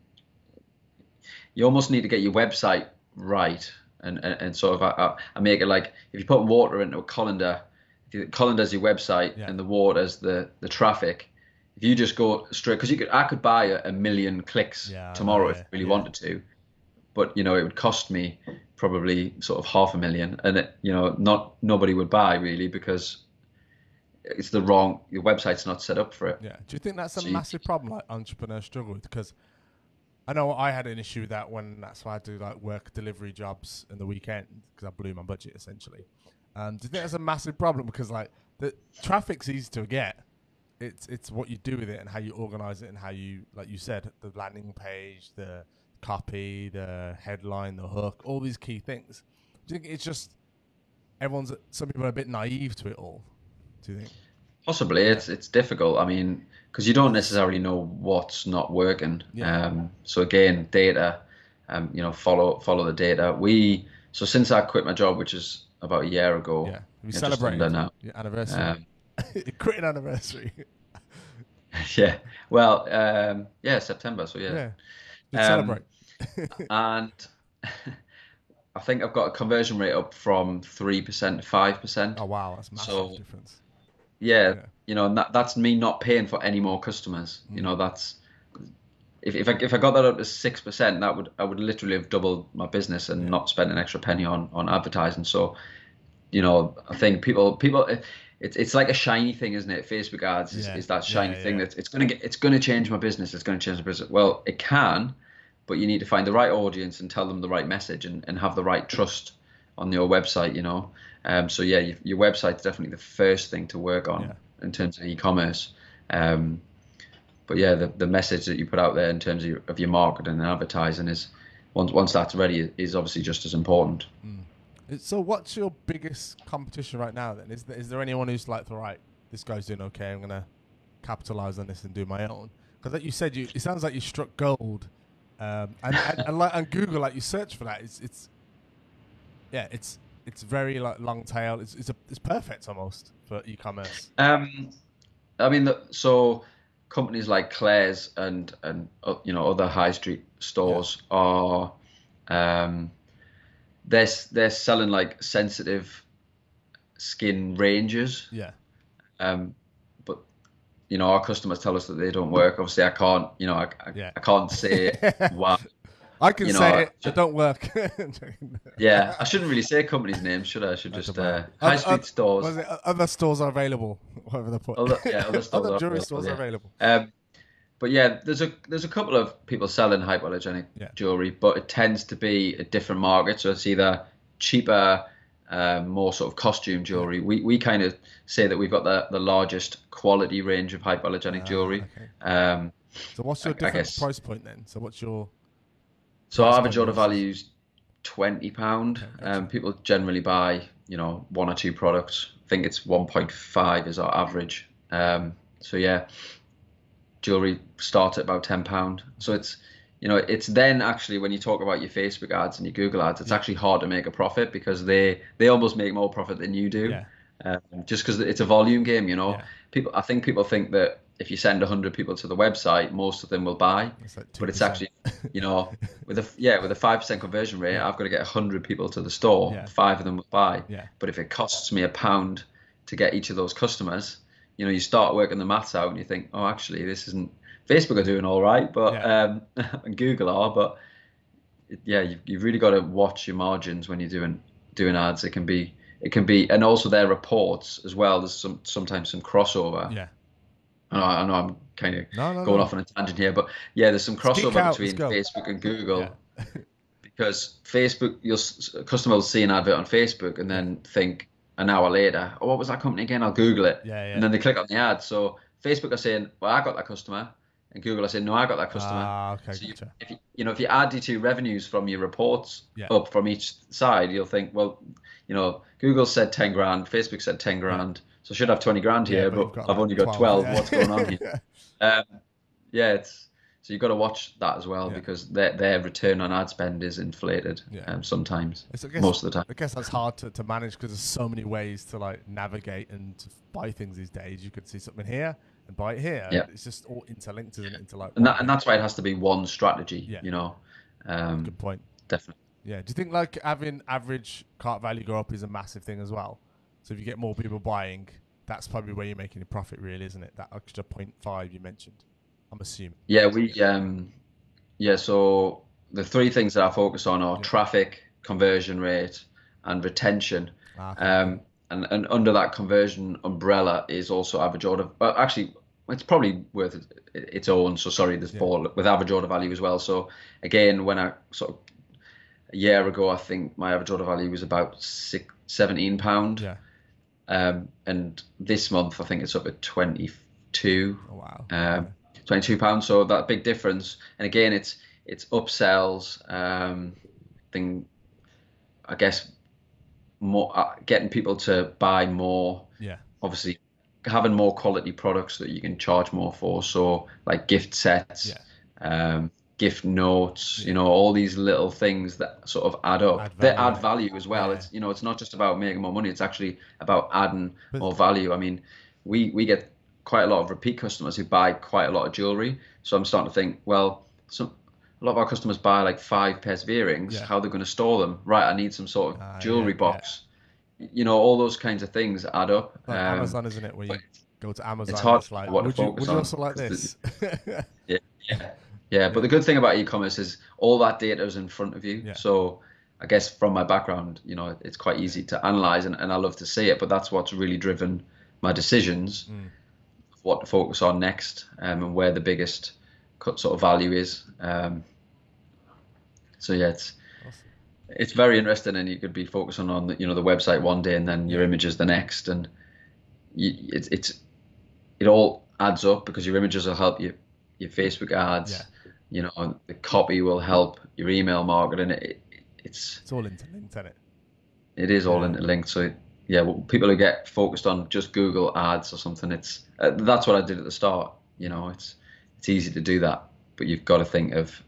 you almost need to get your website right, and and, and sort of I, uh, I, make it like if you put water into a colander, if you, colander's your website yeah. and the water's the the traffic. If you just go straight, because you could, I could buy a, a million clicks yeah, tomorrow yeah, if I really wanted to, but you know it would cost me probably sort of half a million, and it, you know, not nobody would buy really because it's the wrong. Your website's not set up for it. Yeah. Do you think that's a so massive you, problem like entrepreneurs struggle with? Because I know I had an issue with that when that's why I do like work delivery jobs in the weekend because I blew my budget essentially. Um, do you think that's a massive problem? Because like the traffic's easy to get. It's it's what you do with it and how you organize it and how you like you said the landing page, the copy, the headline, the hook, all these key things. Do you think it's just everyone's some people are a bit naive to it all? Do you think? Possibly, it's it's difficult. I mean, because you don't necessarily know what's not working. Yeah. Um, so again, data. Um, you know, follow follow the data. We so since I quit my job, which is about a year ago. Yeah, we celebrated now. your anniversary. Um, quitting anniversary. yeah. Well, um, yeah, September. So yeah. Yeah. Um, celebrate. And I think I've got a conversion rate up from three percent to five percent. Oh wow, that's massive so, difference. Yeah, yeah, you know, and that, that's me not paying for any more customers. Mm. You know, that's if if I if I got that up to six percent, that would I would literally have doubled my business and yeah. not spent an extra penny on on advertising. So, you know, I think people people. It's, it's like a shiny thing, isn't it? Facebook ads is, yeah. is that shiny thing that it's gonna get it's gonna change my business. It's gonna change my business. Well, it can, but you need to find the right audience and tell them the right message and, and have the right trust on your website, you know. Um, so yeah, your, your website's definitely the first thing to work on yeah. in terms of e-commerce. Um, but yeah, the, the message that you put out there in terms of your, of your marketing and advertising is once once that's ready is obviously just as important. Mm. So what's your biggest competition right now then? Is there, is there anyone who's like, all right, this guy's doing okay, I'm gonna capitalize on this and do my own? Because like you said, you it sounds like you struck gold um, and, and, and, like, and Google, like you search for that, it's it's yeah, it's it's very like long tail. It's it's a, it's perfect almost for e-commerce. Um, I mean, the, so companies like Claire's and and uh, you know other high street stores yeah. are um, they're they're selling like sensitive skin ranges. Yeah. Um, you know, our customers tell us that they don't work. Obviously, I can't, you know, I, I, yeah. I can't say why. I can you know, say it. They don't work. yeah, I shouldn't really say companies' names, should I? I should just uh, high street other, stores. It, other stores are available. Whatever the put. Other, yeah, other stores. other jewelry stores yeah. are available. Um, but yeah, there's a there's a couple of people selling hypoallergenic yeah. jewelry, but it tends to be a different market. So it's either cheaper um, more sort of costume jewelry. We we kind of say that we've got the the largest quality range of hypoallergenic uh, jewelry. Okay. Um, so what's your I, different I price point then? So what's your So our average order value is twenty pound. Um, people generally buy, you know, one or two products. I think it's one point five is our average. Um, so yeah, jewelry start at about ten pound. So it's you know it's then actually when you talk about your Facebook ads and your Google ads, it's actually hard to make a profit because they they almost make more profit than you do. Yeah. Um, just because it's a volume game, you know. Yeah. People, I think people think that if you send 100 people to the website, most of them will buy. It's like But it's actually, you know, with a yeah, with a five percent conversion rate, I've got to get 100 people to the store. Yeah. Five of them will buy. Yeah. But if it costs me a pound to get each of those customers, you know, you start working the maths out and you think, oh, actually, this isn't. Facebook are doing all right, but Yeah. um, and Google are, but yeah, you've, you've really got to watch your margins when you're doing doing ads. It can be it can be, and also their reports as well. There's some sometimes some crossover. Yeah. I know, I know I'm kind of No, no, going no. off on a tangent here, but yeah, there's some crossover out, between. Facebook and Google Yeah. because Facebook, your customer will see an advert on Facebook and then think an hour later, oh, what was that company again? I'll Google it, Yeah, yeah. and then they click on the ad. So Facebook are saying, well, I got that customer, and Google are saying, no, I got that customer. Ah, okay, So you, gotcha. if you, you know, if you add your two revenues from your reports Yeah. up from each side, you'll think, well, you know, Google said ten grand, Facebook said ten grand, so I should have twenty grand Yeah, here, but but, I've like only got 12, twelve. yeah. What's going on here? um, yeah, it's so you've got to watch that as well Yeah. because their their return on ad spend is inflated Yeah. um, sometimes, I guess, most of the time. I guess that's hard to, to manage because there's so many ways to like navigate and buy things these days. You could see something here and buy it here. Yeah. It's just all interlinked, isn't it? Into like And that, and that's why it has to be one strategy. Yeah. You know, um, good point. definitely. Yeah. Do you think like having average cart value go up is a massive thing as well? So if you get more people buying, that's probably where you're making your profit, really, isn't it? That extra 0.5 you mentioned. I'm assuming. Yeah, we um yeah, so the three things that I focus on are traffic, conversion rate, and retention. Ah. Um and, and under that conversion umbrella is also average order. Well, actually, it's probably worth it- its own. So sorry, there's four with average order value as well. So again, when I sort of a year ago, I think my average order value was about six, 17 pound. yeah. Um, and this month, I think it's up at 22. Oh, wow. Um, 22 pounds so that big difference and again it's it's upsells um thing i guess more uh, getting people to buy more yeah. obviously having more quality products that you can charge more for. So like gift sets Yeah. um gift notes you know all these little things that sort of add up. Add they add value. as well. Yeah. it's you know it's not just about making more money. It's actually about adding But- more value. I mean we we get quite a lot of repeat customers who buy quite a lot of jewelry. So i'm starting to think well some a lot of our customers buy like five pairs of earrings Yeah. how they're going to store them right i need some sort of Ah, jewelry yeah, yeah. box you know all those kinds of things add up Like um, Amazon, isn't it? Where you go to Amazon, it's hard it's like, what to would you, would you also like this? Yeah, yeah, yeah. But the good thing about e-commerce is all that data is in front of you. Yeah. So I guess from my background, you know, it's quite easy to analyze, and, and I love to see it. But that's what's really driven my decisions Mm. what to focus on next, um, and where the biggest sort of value is. Um, so yeah, it's Awesome. it's very interesting, and you could be focusing on the, you know the website one day, and then your images the next, and you, it's it's it all adds up because your images will help you your Facebook ads. Yeah. You know, the copy will help your email marketing. It, it, it's It's all interlinked, isn't it? it is all Yeah. interlinked. So yeah, well, people who get focused on just Google ads or something, it's uh, that's what I did at the start. You know, it's it's easy to do that, but you've got to think of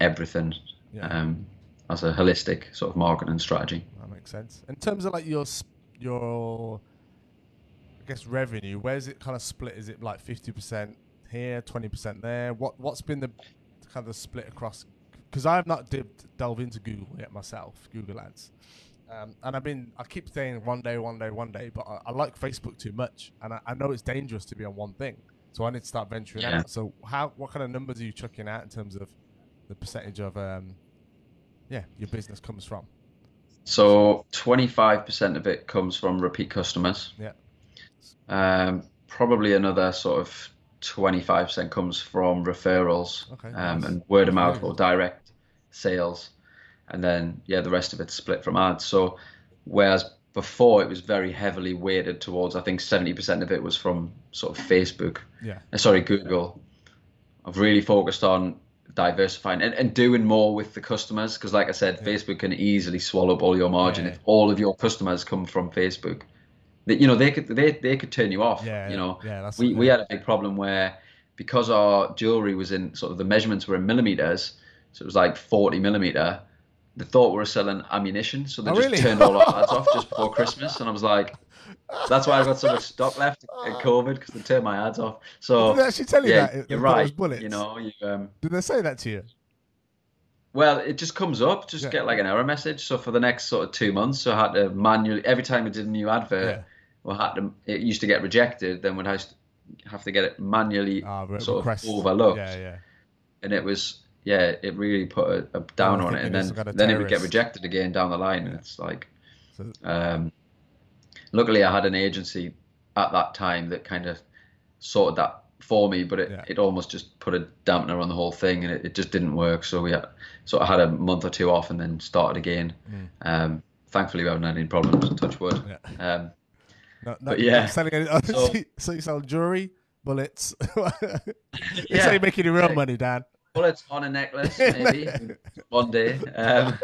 everything Yeah. um, as a holistic sort of marketing strategy. That makes sense. In terms of like your your, I guess revenue, where's it kind of split? Is it like fifty percent here, twenty percent there? What what's been the kind of split across? Because I have not dipped, delved into Google yet myself, Google Ads, um, and I've been I keep saying one day, one day, one day, but I, I like Facebook too much, and I, I know it's dangerous to be on one thing, so I need to start venturing Yeah. out. So how what kind of numbers are you chucking out in terms of the percentage of um, yeah your business comes from? So 25% of it comes from repeat customers. Yeah. Um, probably another sort of 25% comes from referrals Okay, um, nice. and word of mouth or direct sales. And then, yeah, the rest of it's split from ads. So, whereas before it was very heavily weighted towards, I think 70% of it was from sort of Facebook, Yeah. uh, sorry, Google. I've really focused on diversifying and, and doing more with the customers because like i said yeah. facebook can easily swallow up all your margin yeah. if all of your customers come from facebook that you know they could they, they could turn you off yeah you know yeah, that's, we, yeah. we had a big problem where because our jewelry was in sort of the measurements were in millimeters so it was like 40 millimeter they thought we were selling ammunition so they oh, just really? turned all our ads off just before christmas and i was like that's why I've got so much stock left in COVID because they turned my ads off. So did they actually tell you yeah, that? You're right. Bullets? You know, you, um, did they say that to you? Well, it just comes up. Just Yeah. get like an error message. So for the next sort of two months, so I had to manually every time I did a new advert, Yeah. we had to. It used to get rejected. Then we'd have to- have to get it manually Ah, re- sort of overlooked, Yeah, yeah. and it was yeah, it really put a, a down on it, and then then it would get rejected again down the line, and it's like. So, Um, luckily, I had an agency at that time that kind of sorted that for me, but it, Yeah. it almost just put a dampener on the whole thing, and it, it just didn't work. So we had, sort of had a month or two off, and then started again. Mm. Um, thankfully, we haven't had any problems. Touch wood. Yeah. Um, no, no, But yeah, selling any, so- so, you sell jewelry, bullets. Yeah. It's you're making your real Yeah. money, Dan. Bullets on a necklace, maybe one day. Um,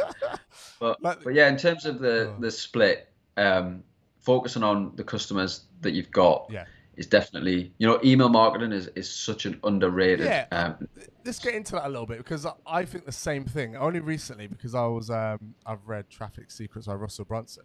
but but yeah, in terms of the the split, um, focusing on the customers that you've got Yeah. is definitely you know email marketing is, is such an underrated. Yeah. Um, Let's get into that a little bit because I- I think the same thing. Only recently because I was um, I've read Traffic Secrets by Russell Brunson,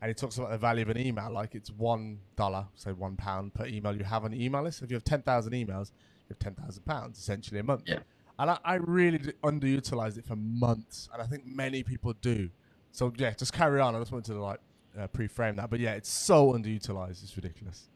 and he talks about the value of an email. Like it's one dollar, say one pound per email you have on the email list. If you have ten thousand emails, you have ten thousand pounds essentially a month. Yeah. And I, I really underutilized it for months, and I think many people do. So yeah, just carry on. I just wanted to like uh, pre-frame that, but yeah, it's so underutilized. It's ridiculous.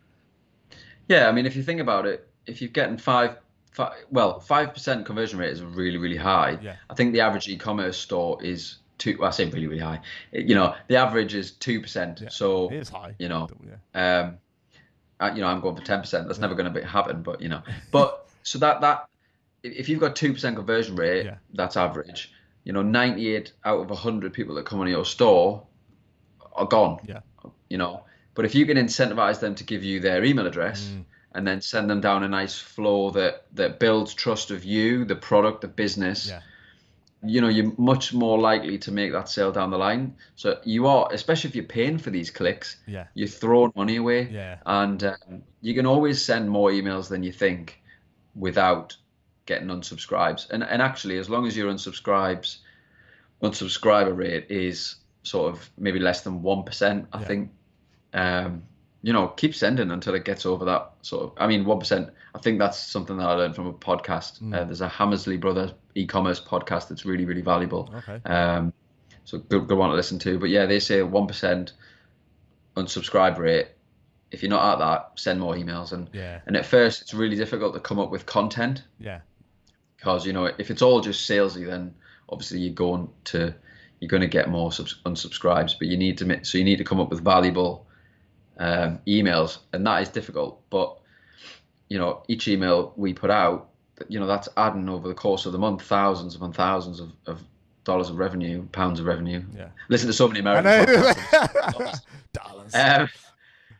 yeah, I mean, if you think about it, if you're getting five, five well, five percent conversion rate is really really high. Yeah. I think the average e-commerce store is two. Well, I say really really high. It- you know, the average is two percent. Yeah. So It is high. you know, Yeah. um, uh, you know, I'm going for ten percent. That's never going to happen, but you know, but so that that if you've got two percent conversion rate, Yeah. that's average. You know, 98 out of 100 people that come into your store are gone. Yeah. You know, but if you can incentivize them to give you their email address Mm. and then send them down a nice flow that that builds trust of you, the product, the business. Yeah. You know, you're much more likely to make that sale down the line. So you are, especially if you're paying for these clicks, Yeah. you're throwing money away Yeah. and um, you can always send more emails than you think without getting unsubscribes and and actually as long as your unsubscribes unsubscriber rate is sort of maybe less than 1% i Yeah. think um, you know keep sending until it gets over that sort of i mean 1% i think that's something that i learned from a podcast Mm. uh, there's a hammersley brothers e-commerce podcast that's really really valuable Okay. um, so good, good one to listen to. But yeah, they say one percent unsubscribe rate. If you're not at that, send more emails. And Yeah. and at first, it's really difficult to come up with content Yeah. Because you know if it's all just salesy, then obviously you're going to you're going to get more subs- unsubscribes. But you need to make so you need to come up with valuable um, emails, and that is difficult. But you know each email we put out, you know that's adding over the course of the month thousands upon thousands of, of dollars of revenue, pounds of revenue. Yeah. Listen to so many I American. know. Dollars. um,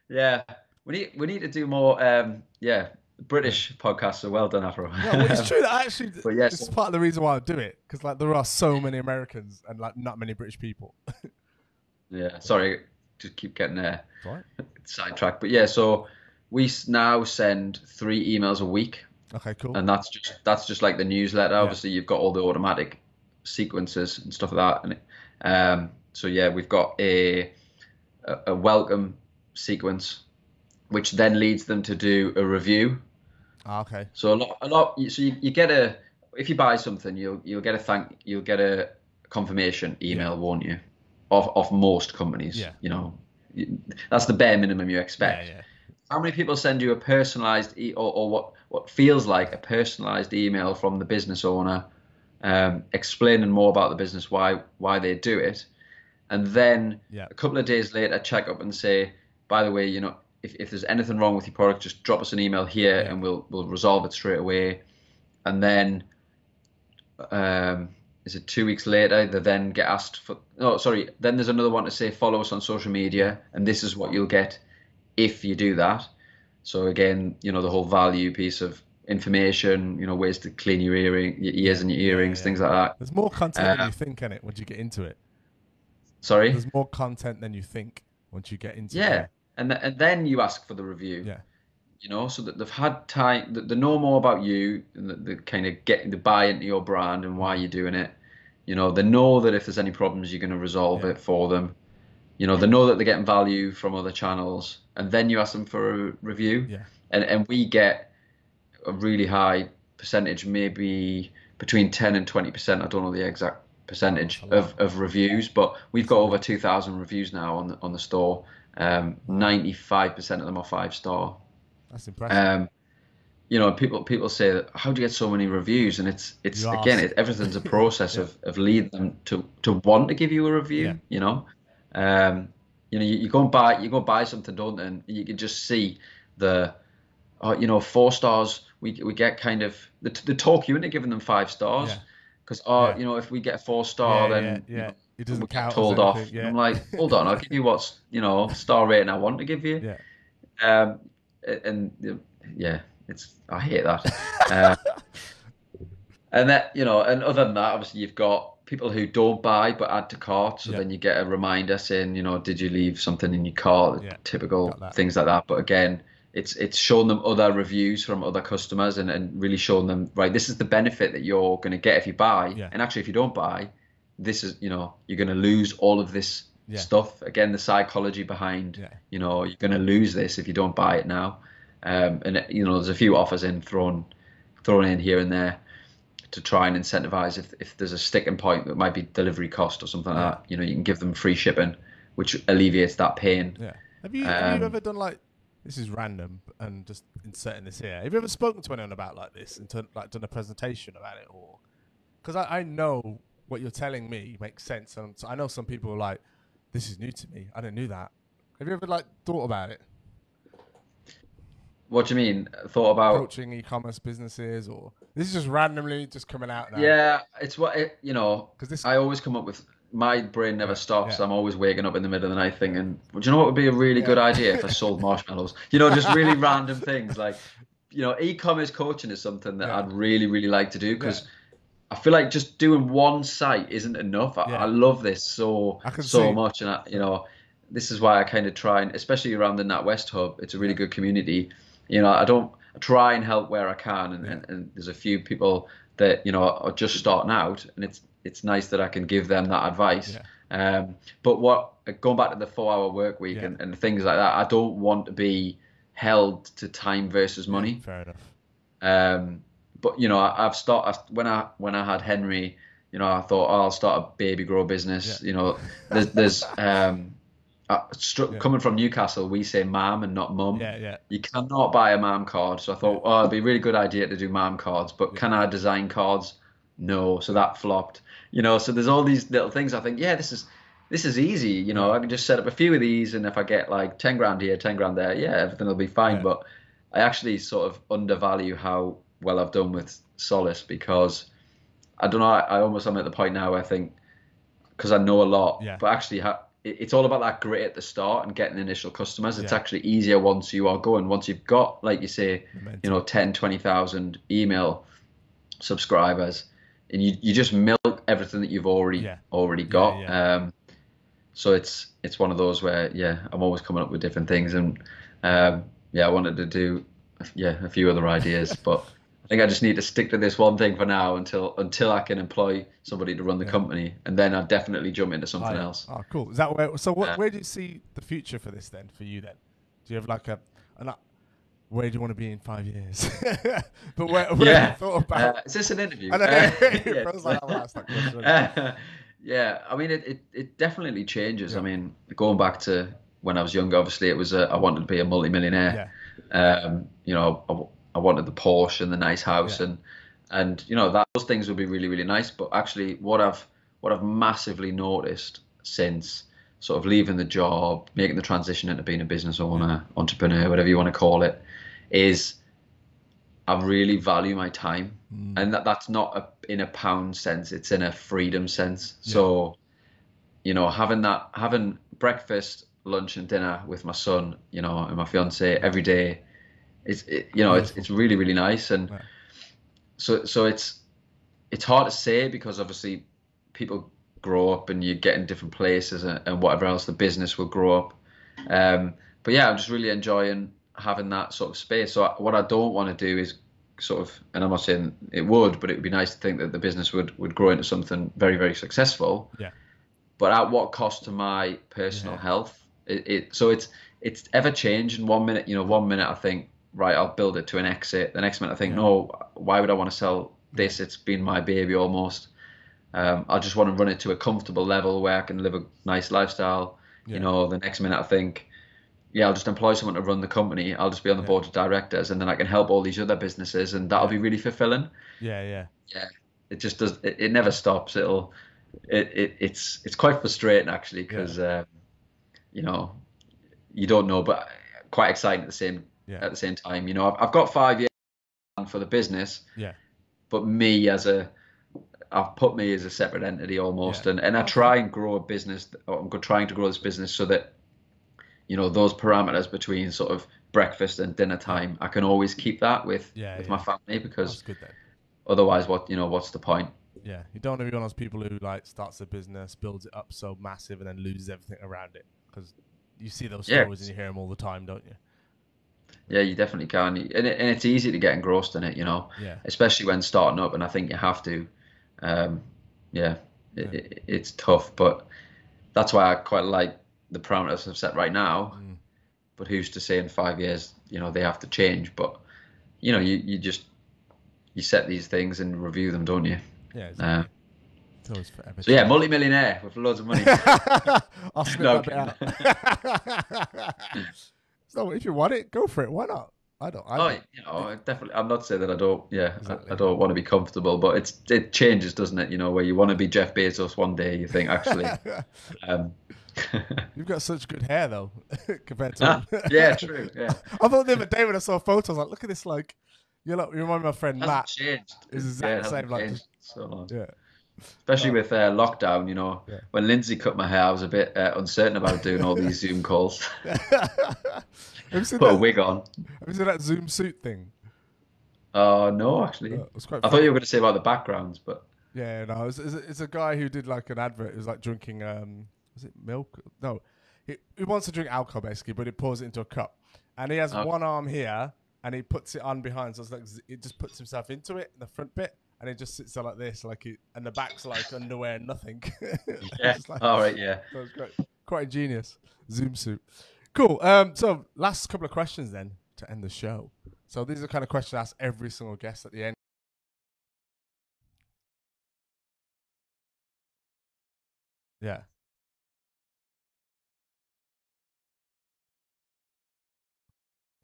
yeah, we need we need to do more. Um, yeah, British podcasts are well done, Afro. No, well, it's true that actually But yes. it's part of the reason why I do it because like there are so many Americans and like not many British people. yeah, sorry, just keep getting there. right. sidetracked. But yeah, so we now send three emails a week, Okay. Cool. and that's just that's just like the newsletter. Obviously, you've got all the automatic sequences and stuff like that. And um, so yeah, we've got a a a welcome sequence, which then leads them to do a review. Ah, okay. So a lot, a lot. So you, you get a if you buy something, you'll you'll get a thank you'll get a confirmation email, won't you? Of of most companies, Yeah. you know, that's the bare minimum you expect. Yeah. Yeah. How many people send you a personalized e- or, or what what feels like a personalized email from the business owner, um, explaining more about the business, why why they do it, and then Yeah. a couple of days later check up and say, by the way, you know, if, if there's anything wrong with your product, just drop us an email here Yeah. and we'll we'll resolve it straight away, and then. Um, is it two weeks later? They then get asked for. No, sorry. Then there's another one to say follow us on social media, and this is what you'll get if you do that. So again, you know the whole value piece of information, you know, ways to clean your earring, your ears and your earrings, yeah. things like that. There's more content than Uh, you think in it once you get into it. Sorry. There's more content than you think once you get into it. Yeah, it. And th- and then you ask for the review. Yeah. You know, so that they've had time, that they know more about you, and that they kind of get the buy into your brand and why you're doing it. You know, they know that if there's any problems, you're going to resolve Yeah. it for them. You know, they know that they're getting value from other channels, and then you ask them for a review, Yeah. and and we get a really high percentage, maybe between 10 and 20 percent. I don't know the exact percentage That's a lot. of, of reviews, but we've got over 2,000 reviews now on the, on the store. Um, 95% of them are five star. That's impressive. Um, you know, people people say, how do you get so many reviews? And it's it's You again, it, everything's a process Yeah. of, of leading them to, to want to give you a review. Yeah. You know, um, you know, you, you go and buy you go buy something, don't? And you can just see the, oh, you know, four stars. We we get kind of the the talk you into giving them five stars. Yeah. Because oh, Yeah. you know, if we get a four star, yeah, then yeah, you know, It doesn't count. told off. Yeah. I'm like, hold on, I'll give you what's you know star rating I want to give you. yeah. Um, and uh, yeah, it's I hate that. uh, and that you know, and other than that, obviously you've got people who don't buy but add to cart, so Yeah. then you get a reminder saying, you know, did you leave something in your cart? Yeah, Typical things like that. But again. It's, it's showing them other reviews from other customers and, and really showing them right this is the benefit that you're going to get if you buy Yeah. and actually if you don't buy this is you know you're going to lose all of this Yeah. stuff again the psychology behind Yeah. you know you're going to lose this if you don't buy it now um, and you know there's a few offers in thrown thrown in here and there to try and incentivize if, if there's a sticking point that might be delivery cost or something like that you know you can give them free shipping which alleviates that pain Yeah. Have you, have you Um, ever done like this is random and just inserting this here? Have you ever spoken to anyone about like this and to, like done a presentation about it or? Because I, I know what you're telling me makes sense, and I know some people are like, "This is new to me. I didn't knew that." Have you ever like thought about it, what do you mean thought about approaching e-commerce businesses, or this is just randomly just coming out now? yeah it's what it, you know because this I always come up with my brain never stops. yeah. I'm always waking up in the middle of the night thinking, well, do you know what would be a really Yeah. good idea if I sold marshmallows? You know, just really random things like, you know, e-commerce coaching is something that Yeah. I'd really, really like to do because I feel like just doing one site isn't enough. I. I love this so so much, and I, you know, this is why I kind of try and, especially around the NatWest hub, it's a really good community. You know, I don't I try and help where I can, and, and, and there's a few people that you know are just starting out, and it's it's nice that I can give them that advice. Yeah. Um, but what going back to the four-hour work week Yeah. and, and things like that, I don't want to be held to time versus money. Fair enough. Um, but you know, I, I've started when I when I had Henry. You know, I thought oh, I'll start a baby grow business. Yeah. You know, there's there's um, uh, stru- Yeah. coming from Newcastle, we say "mam" and not "mum." Yeah, yeah, You cannot buy a mam card. So I thought, oh, it'd be a really good idea to do mam cards. But can I design cards? No. So that flopped. You know, so there's all these little things. I think, yeah, this is this is easy. You know, I can just set up a few of these, and if I get like ten grand here, ten grand there, yeah, everything will be fine. Yeah. But I actually sort of undervalue how well I've done with Solace because I don't know. I, I almost am at the point now where I think because I know a lot, Yeah. but actually ha- it- it's all about that grit at the start and getting initial customers. It's Yeah. actually easier once you are going. Once you've got, like you say, Momentum. you know, 10, 20,000 email subscribers, and you, you just milk everything that you've already Yeah. already got. yeah. Um, so it's it's one of those where yeah, I'm always coming up with different things, and um, yeah, I wanted to do yeah a few other ideas, but I think I just need to stick to this one thing for now until until I can employ somebody to run the Yeah. company, and then I'll definitely jump into something oh, else. Oh, cool. Is that where? So, what, Yeah. where do you see the future for this then? For you then, do you have like a, an, where do you want to be in five years? but where, where Yeah. have you thought about? Uh, is this an interview? I know, Uh, yeah. like I'll ask that question. Uh, yeah, I mean, it, it, it definitely changes. Yeah. I mean, going back to when I was younger, obviously, it was uh, I wanted to be a multimillionaire. yeah, Um, you know, I, I wanted the Porsche and the nice house, Yeah. and and you know that those things would be really really nice. But actually, what I've what I've massively noticed since sort of leaving the job, making the transition into being a business owner, entrepreneur, whatever you want to call it, is I really value my time, Mm. and that that's not a, in a pound sense; it's in a freedom sense. So, you know, having that having breakfast, lunch, and dinner with my son, you know, and my fiance every day it's it, you know it's it's really really nice and Yeah. so so it's it's hard to say because obviously people grow up and you get in different places and, and whatever else the business will grow up. Um, but yeah i'm just really enjoying having that sort of space. So I, what i don't want to do is sort of and i'm not saying it would but it would be nice to think that the business would would grow into something very very successful. Yeah. but at what cost to my personal Yeah. health? It, it so it's it's ever changing. One minute you know one minute i think right i'll build it to an exit. The next minute i think Yeah. no why would i want to sell this? It's been my baby almost um, i just want to run it to a comfortable level where i can live a nice lifestyle Yeah. you know the next minute i think yeah i'll just employ someone to run the company i'll just be on the Yeah. board of directors and then i can help all these other businesses and that'll Yeah. be really fulfilling Yeah, yeah. yeah it just does it, it never stops it'll it, it it's it's quite frustrating actually because um, you know you don't know but quite exciting at the same Yeah. at the same time you know I've, I've got five years for the business Yeah. but me as a I've put me as a separate entity almost Yeah. and, and I try and grow a business I'm trying to grow this business so that you know those parameters between sort of breakfast and dinner time I can always keep that with Yeah, with yeah. my family because good otherwise what you know what's the point Yeah, you don't want to be one of those people who like starts a business, builds it up so massive, and then loses everything around it. Because you see those Yeah. stories and you hear them all the time, don't you? Yeah, you definitely can, and it, and it's easy to get engrossed in it, you know, Yeah, especially when starting up. And I think you have to. Um, yeah, Yeah. It, it's tough, but that's why I quite like the parameters I've set right now. Mm. But who's to say in five years, you know, they have to change? But you know, you, you just you set these things and review them, don't you? yeah. Uh, Exactly. it's always forever. so yeah, multi-millionaire with loads of money. I'll snip No, that bit out. so if you want it, go for it. Why not? I don't. I Oh, you know, I definitely. I'm not saying that I don't. Yeah, I- Exactly. I, don't want to be comfortable, but it's it changes, doesn't it? You know, where you want to be Jeff Bezos one day, you think actually. um, You've got such good hair though, compared to. yeah, true. Yeah, I thought the other day when I saw photos, like, look at this, like, you know, you remind my friend hasn't Matt. changed. It's exactly yeah, the it same, like, so long. Yeah. Especially with uh, lockdown, you know, Yeah. when Lindsay cut my hair, I was a bit uh, uncertain about doing all these Zoom calls. Have, you seen Put a wig on. have you seen that Zoom suit thing? Oh no, actually, Uh, it I thought you were going to say about the backgrounds, but Yeah, no, it's, it's, a, it's a guy who did like an advert. It was like drinking, um, was it milk? No, he, he wants to drink alcohol basically, but he pours it into a cup, and he has Okay. one arm here, and he puts it on behind, so it's like it just puts himself into it, the front bit, and he just sits there like this, like he, and the back's like underwear, and nothing. Yeah. like- all right, yeah. that was quite, quite ingenious. Zoom suit. Cool. Um, so last couple of questions then to end the show. So these are the kind of questions I ask every single guest at the end. Yeah.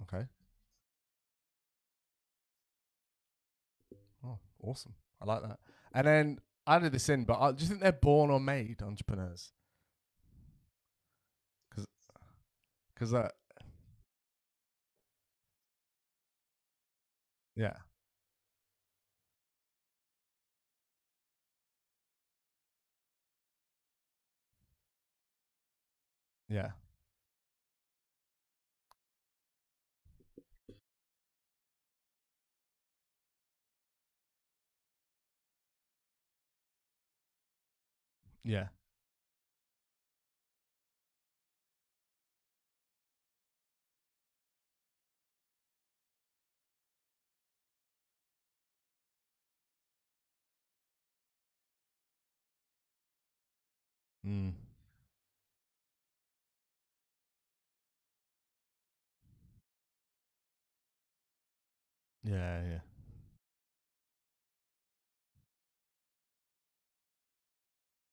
Okay. Oh, awesome. I like that. And then I did this in, but uh, do you think they're born or made entrepreneurs? Because, because that. yeah, yeah, yeah, mm. yeah, yeah,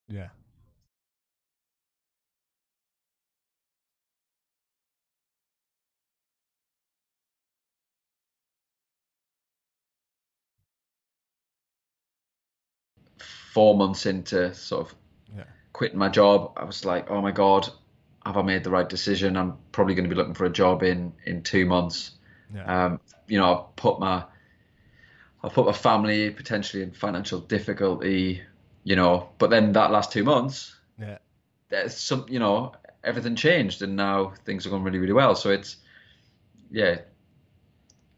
yeah, Four months into sort of quitting my job, I was like, oh my god, have I made the right decision? I'm probably going to be looking for a job in in two months. yeah, Um, you know, I've put my I've put my family potentially in financial difficulty. You know, but then that last two months, yeah, there's some, you know, everything changed, and now things are going really, really well. So it's, yeah,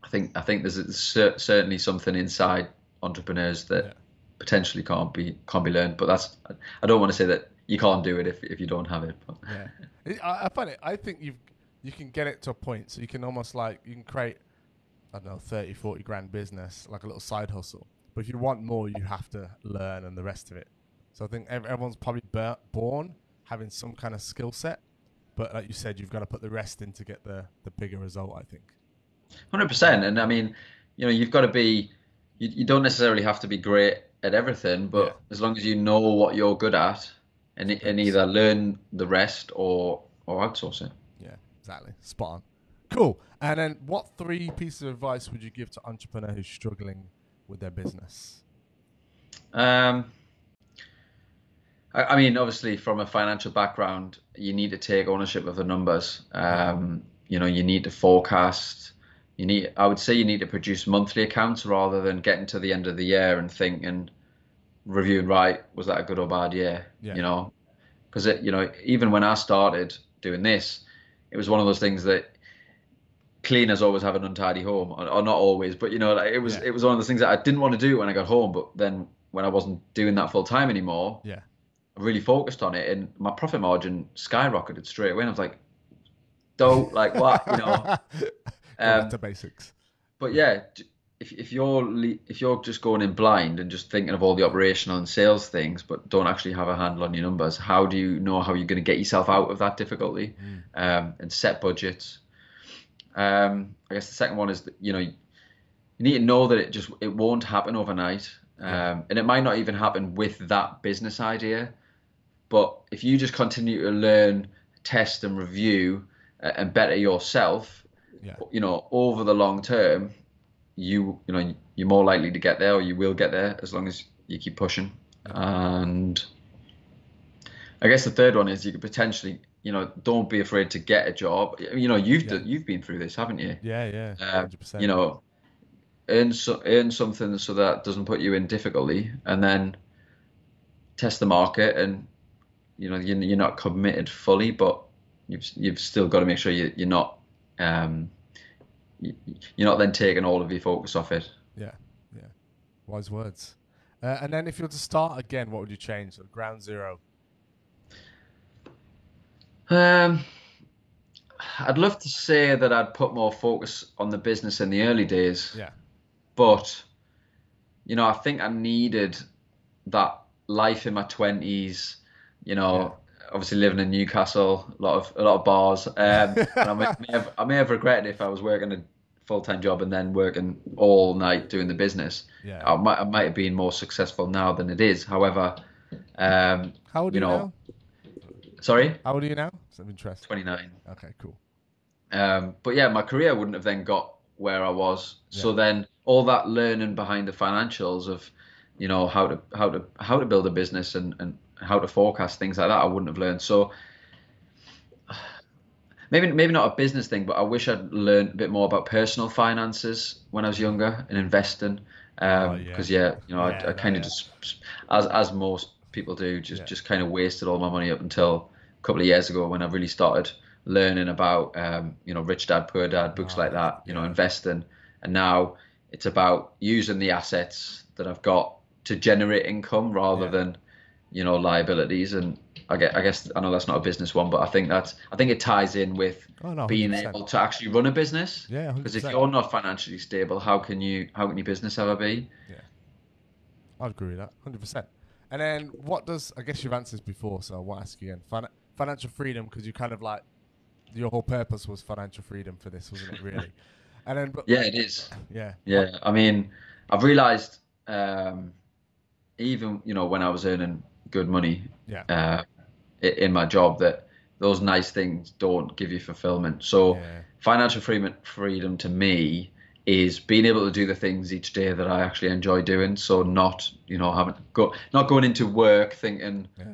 I think I think there's certainly something inside entrepreneurs that yeah. Potentially can't be can't be learned. But that's I don't want to say that you can't do it if, if you don't have it. But. Yeah, I, I find it. I think you've you can get it to a point, so you can almost like you can create I don't know 30, 40 grand business like a little side hustle. But if you want more, you have to learn and the rest of it. So I think everyone's probably born having some kind of skill set, but like you said, you've got to put the rest in to get the the bigger result. I think. Hundred percent, and I mean, you know, you've got to be. You, you don't necessarily have to be great at everything, but yeah. as long as you know what you're good at, and and either learn the rest or or outsource it. Yeah, exactly. Spot on. Cool. And then, what three pieces of advice would you give to entrepreneur who's struggling with their business? Um, I, I mean, obviously, from a financial background, you need to take ownership of the numbers. Um, you know, you need to forecast. You need, I would say, you need to produce monthly accounts rather than getting to the end of the year and thinking, reviewing, right, was that a good or bad year? Yeah. You know, because it you know, even when I started doing this, it was one of those things that cleaners always have an untidy home, or, or not always, but you know, like it was yeah. it was one of those things that I didn't want to do when I got home, but then when I wasn't doing that full time anymore, yeah, I really focused on it, and my profit margin skyrocketed straight away. And I was like, don't like what you know. um, to basics. But yeah, if if you're if you're just going in blind and just thinking of all the operational and sales things, but don't actually have a handle on your numbers, how do you know how you're going to get yourself out of that difficulty mm. um, and set budgets? Um, I guess the second one is that, you know you need to know that it just it won't happen overnight, um, and it might not even happen with that business idea. But if you just continue to learn, test, and review, uh, and better yourself, yeah. you know, over the long term, you you know you're more likely to get there, or you will get there as long as you keep pushing. And I guess the third one is you could potentially you know, don't be afraid to get a job. You know, you've yeah. you've been through this, haven't you? Yeah, yeah. Um, you know, earn so, earn something so that doesn't put you in difficulty, and then test the market. And you know, you're not committed fully, but you've you've still got to make sure you, you're not um, you're not then taking all of your focus off it. Yeah, yeah. Wise words. Uh, and then if you were to start again, what would you change? So ground zero. Um, I'd love to say that I'd put more focus on the business in the early days. Yeah. But, you know, I think I needed that life in my twenties. You know. Obviously living in Newcastle, a lot of a lot of bars. Um, I, may, may have, I may have regretted if I was working a full time job and then working all night doing the business. Yeah. I might I might have been more successful now than it is. However, um, how old you know, now? Sorry? How old are you now? Some interest. 29. Okay, cool. Um, but yeah, my career wouldn't have then got where I was. Yeah. So then all that learning behind the financials of, you know, how to how to how to build a business and, and how to forecast things like that, I wouldn't have learned. So maybe maybe not a business thing, but I wish I'd learned a bit more about personal finances when I was younger and investing. Because um, oh, yeah. yeah. you know, yeah, I, I kind of just as as most people do. Just yeah. just kind of wasted all my money up until a couple of years ago when I really started learning about um, you know Rich Dad Poor Dad books oh, like that. You yeah. know, investing, and now it's about using the assets that I've got to generate income rather yeah. than you know liabilities and I guess, I guess I know that's not a business one, but I think that's I think it ties in with oh, no, being able to actually run a business. Yeah, because if you're not financially stable, how can you how can your business ever be? Yeah, I'd agree with that, hundred percent. And then what does I guess you've answered before, so I won't ask you again. Fin- financial freedom because you kind of like your whole purpose was financial freedom for this, wasn't it? Really. and then but, yeah, it is. Yeah. Yeah, I mean, I've realised um, even you know when I was earning good money, yeah, uh, in my job that those nice things don't give you fulfillment. So yeah. financial freedom, freedom to me is being able to do the things each day that I actually enjoy doing. So not, you know, having go not going into work thinking, yeah.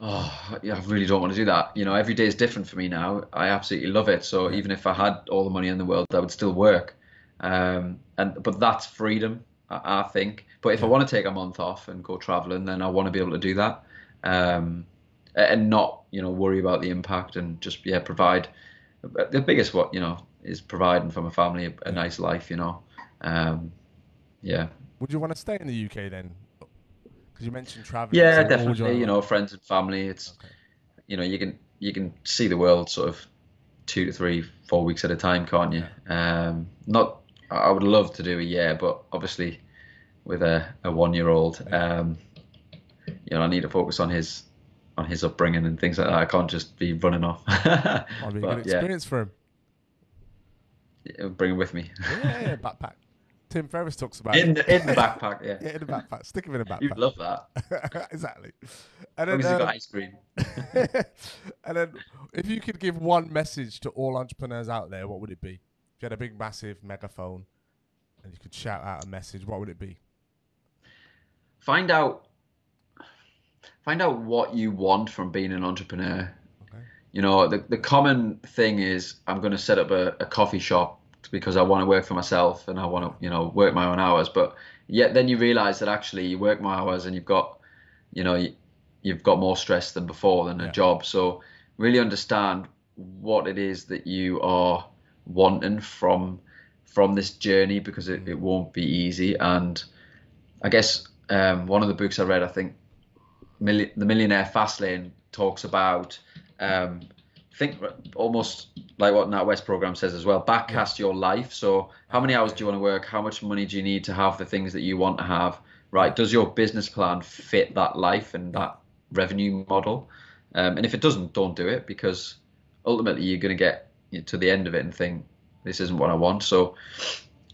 oh, yeah, I really don't want to do that. You know, every day is different for me now. I absolutely love it. So even if I had all the money in the world, I would still work. Um, and but that's freedom, I, I think. But if yeah. I want to take a month off and go traveling, then I want to be able to do that, um, and not, you know, worry about the impact and just yeah provide the biggest what you know is providing for my family a, a nice life. You know, um, yeah. Would you want to stay in the UK then? Because you mentioned traveling. Yeah, so definitely. You know, friends and family. It's Okay. you know you can you can see the world sort of two to three, four weeks at a time, can't you? Um, not. I would love to do a year, but obviously with a, a one year old, um, you know, I need to focus on his on his upbringing and things like that. I can't just be running off. Might be a good yeah, experience for him. yeah, bring him with me Yeah, yeah, backpack. Tim Ferriss talks about in it. the, in the backpack. Yeah, Yeah, in the backpack. Stick him in a backpack. you'd love that. exactly. And then, as you got um, ice cream. and then, if you could give one message to all entrepreneurs out there, what would it be? If you had a big, massive megaphone and you could shout out a message, what would it be? Find out. Find out what you want from being an entrepreneur. Okay. You know, the, the common thing is I'm going to set up a, a coffee shop because I want to work for myself and I want to, you know, work my own hours. But yet then you realize that actually you work more hours and you've got, you know, you, you've got more stress than before than Yeah. a job. So really understand what it is that you are wanting from from this journey because it, it won't be easy. And I guess um, one of the books I read, I think, Milli- the Millionaire Fastlane talks about, um, I think almost like what NatWest program says as well, backcast your life. So how many hours do you want to work? How much money do you need to have the things that you want to have? Right? Does your business plan fit that life and that revenue model? Um, and if it doesn't, don't do it because ultimately you're going to get to the end of it and think this isn't what I want. So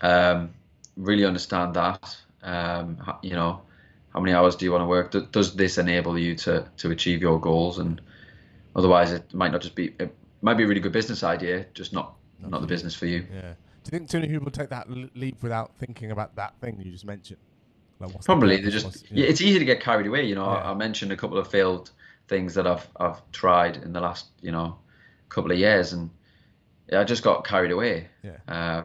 um, really understand that. Um, you know, how many hours do you want to work? Does this enable you to to achieve your goals? And otherwise, it might not just be. It might be a really good business idea, just not not the business for you. Yeah. Do you think too many people take that leap without thinking about that thing you just mentioned? Like, Probably they just. Yeah, it's easy to get carried away. You know, Yeah. I mentioned a couple of failed things that I've I've tried in the last you know couple of years, and I just got carried away. Yeah. Uh,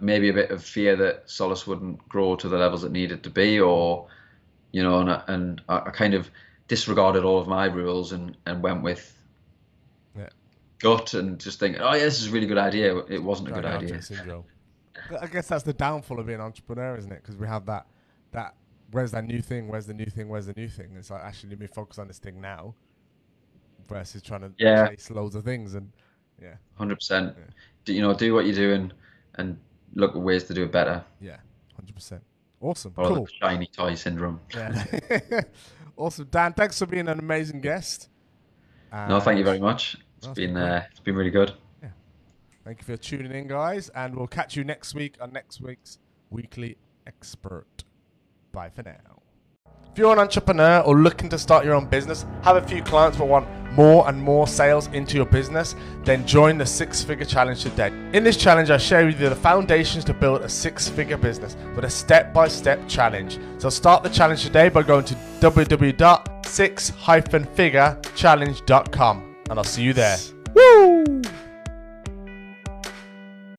maybe a bit of fear that Solace wouldn't grow to the levels it needed to be, or you know, and I, and I kind of disregarded all of my rules and and went with Yeah. gut and just thinking, oh yeah, this is a really good idea. It wasn't a good idea. Syndrome. I guess that's the downfall of being an entrepreneur, isn't it? Because we have that that where's that new thing? Where's the new thing? Where's the new thing? It's like actually let me focus on this thing now, versus trying to Yeah. chase loads of things and yeah, Hundred percent. You know, do what you're doing and look at ways to do it better. yeah, hundred percent. Awesome, Or cool. the shiny toy syndrome. Yeah. awesome, Dan. Thanks for being an amazing guest. No, thank you very much. It's been uh, it's been really good. Yeah. Thank you for tuning in, guys, and we'll catch you next week on next week's Weekly Expert. Bye for now. If you're an entrepreneur or looking to start your own business, have a few clients but want more and more sales into your business, then join the Six Figure Challenge today. In this challenge, I share with you the foundations to build a six figure business with a step by step challenge. So start the challenge today by going to www.six-figurechallenge.com and I'll see you there. Woo!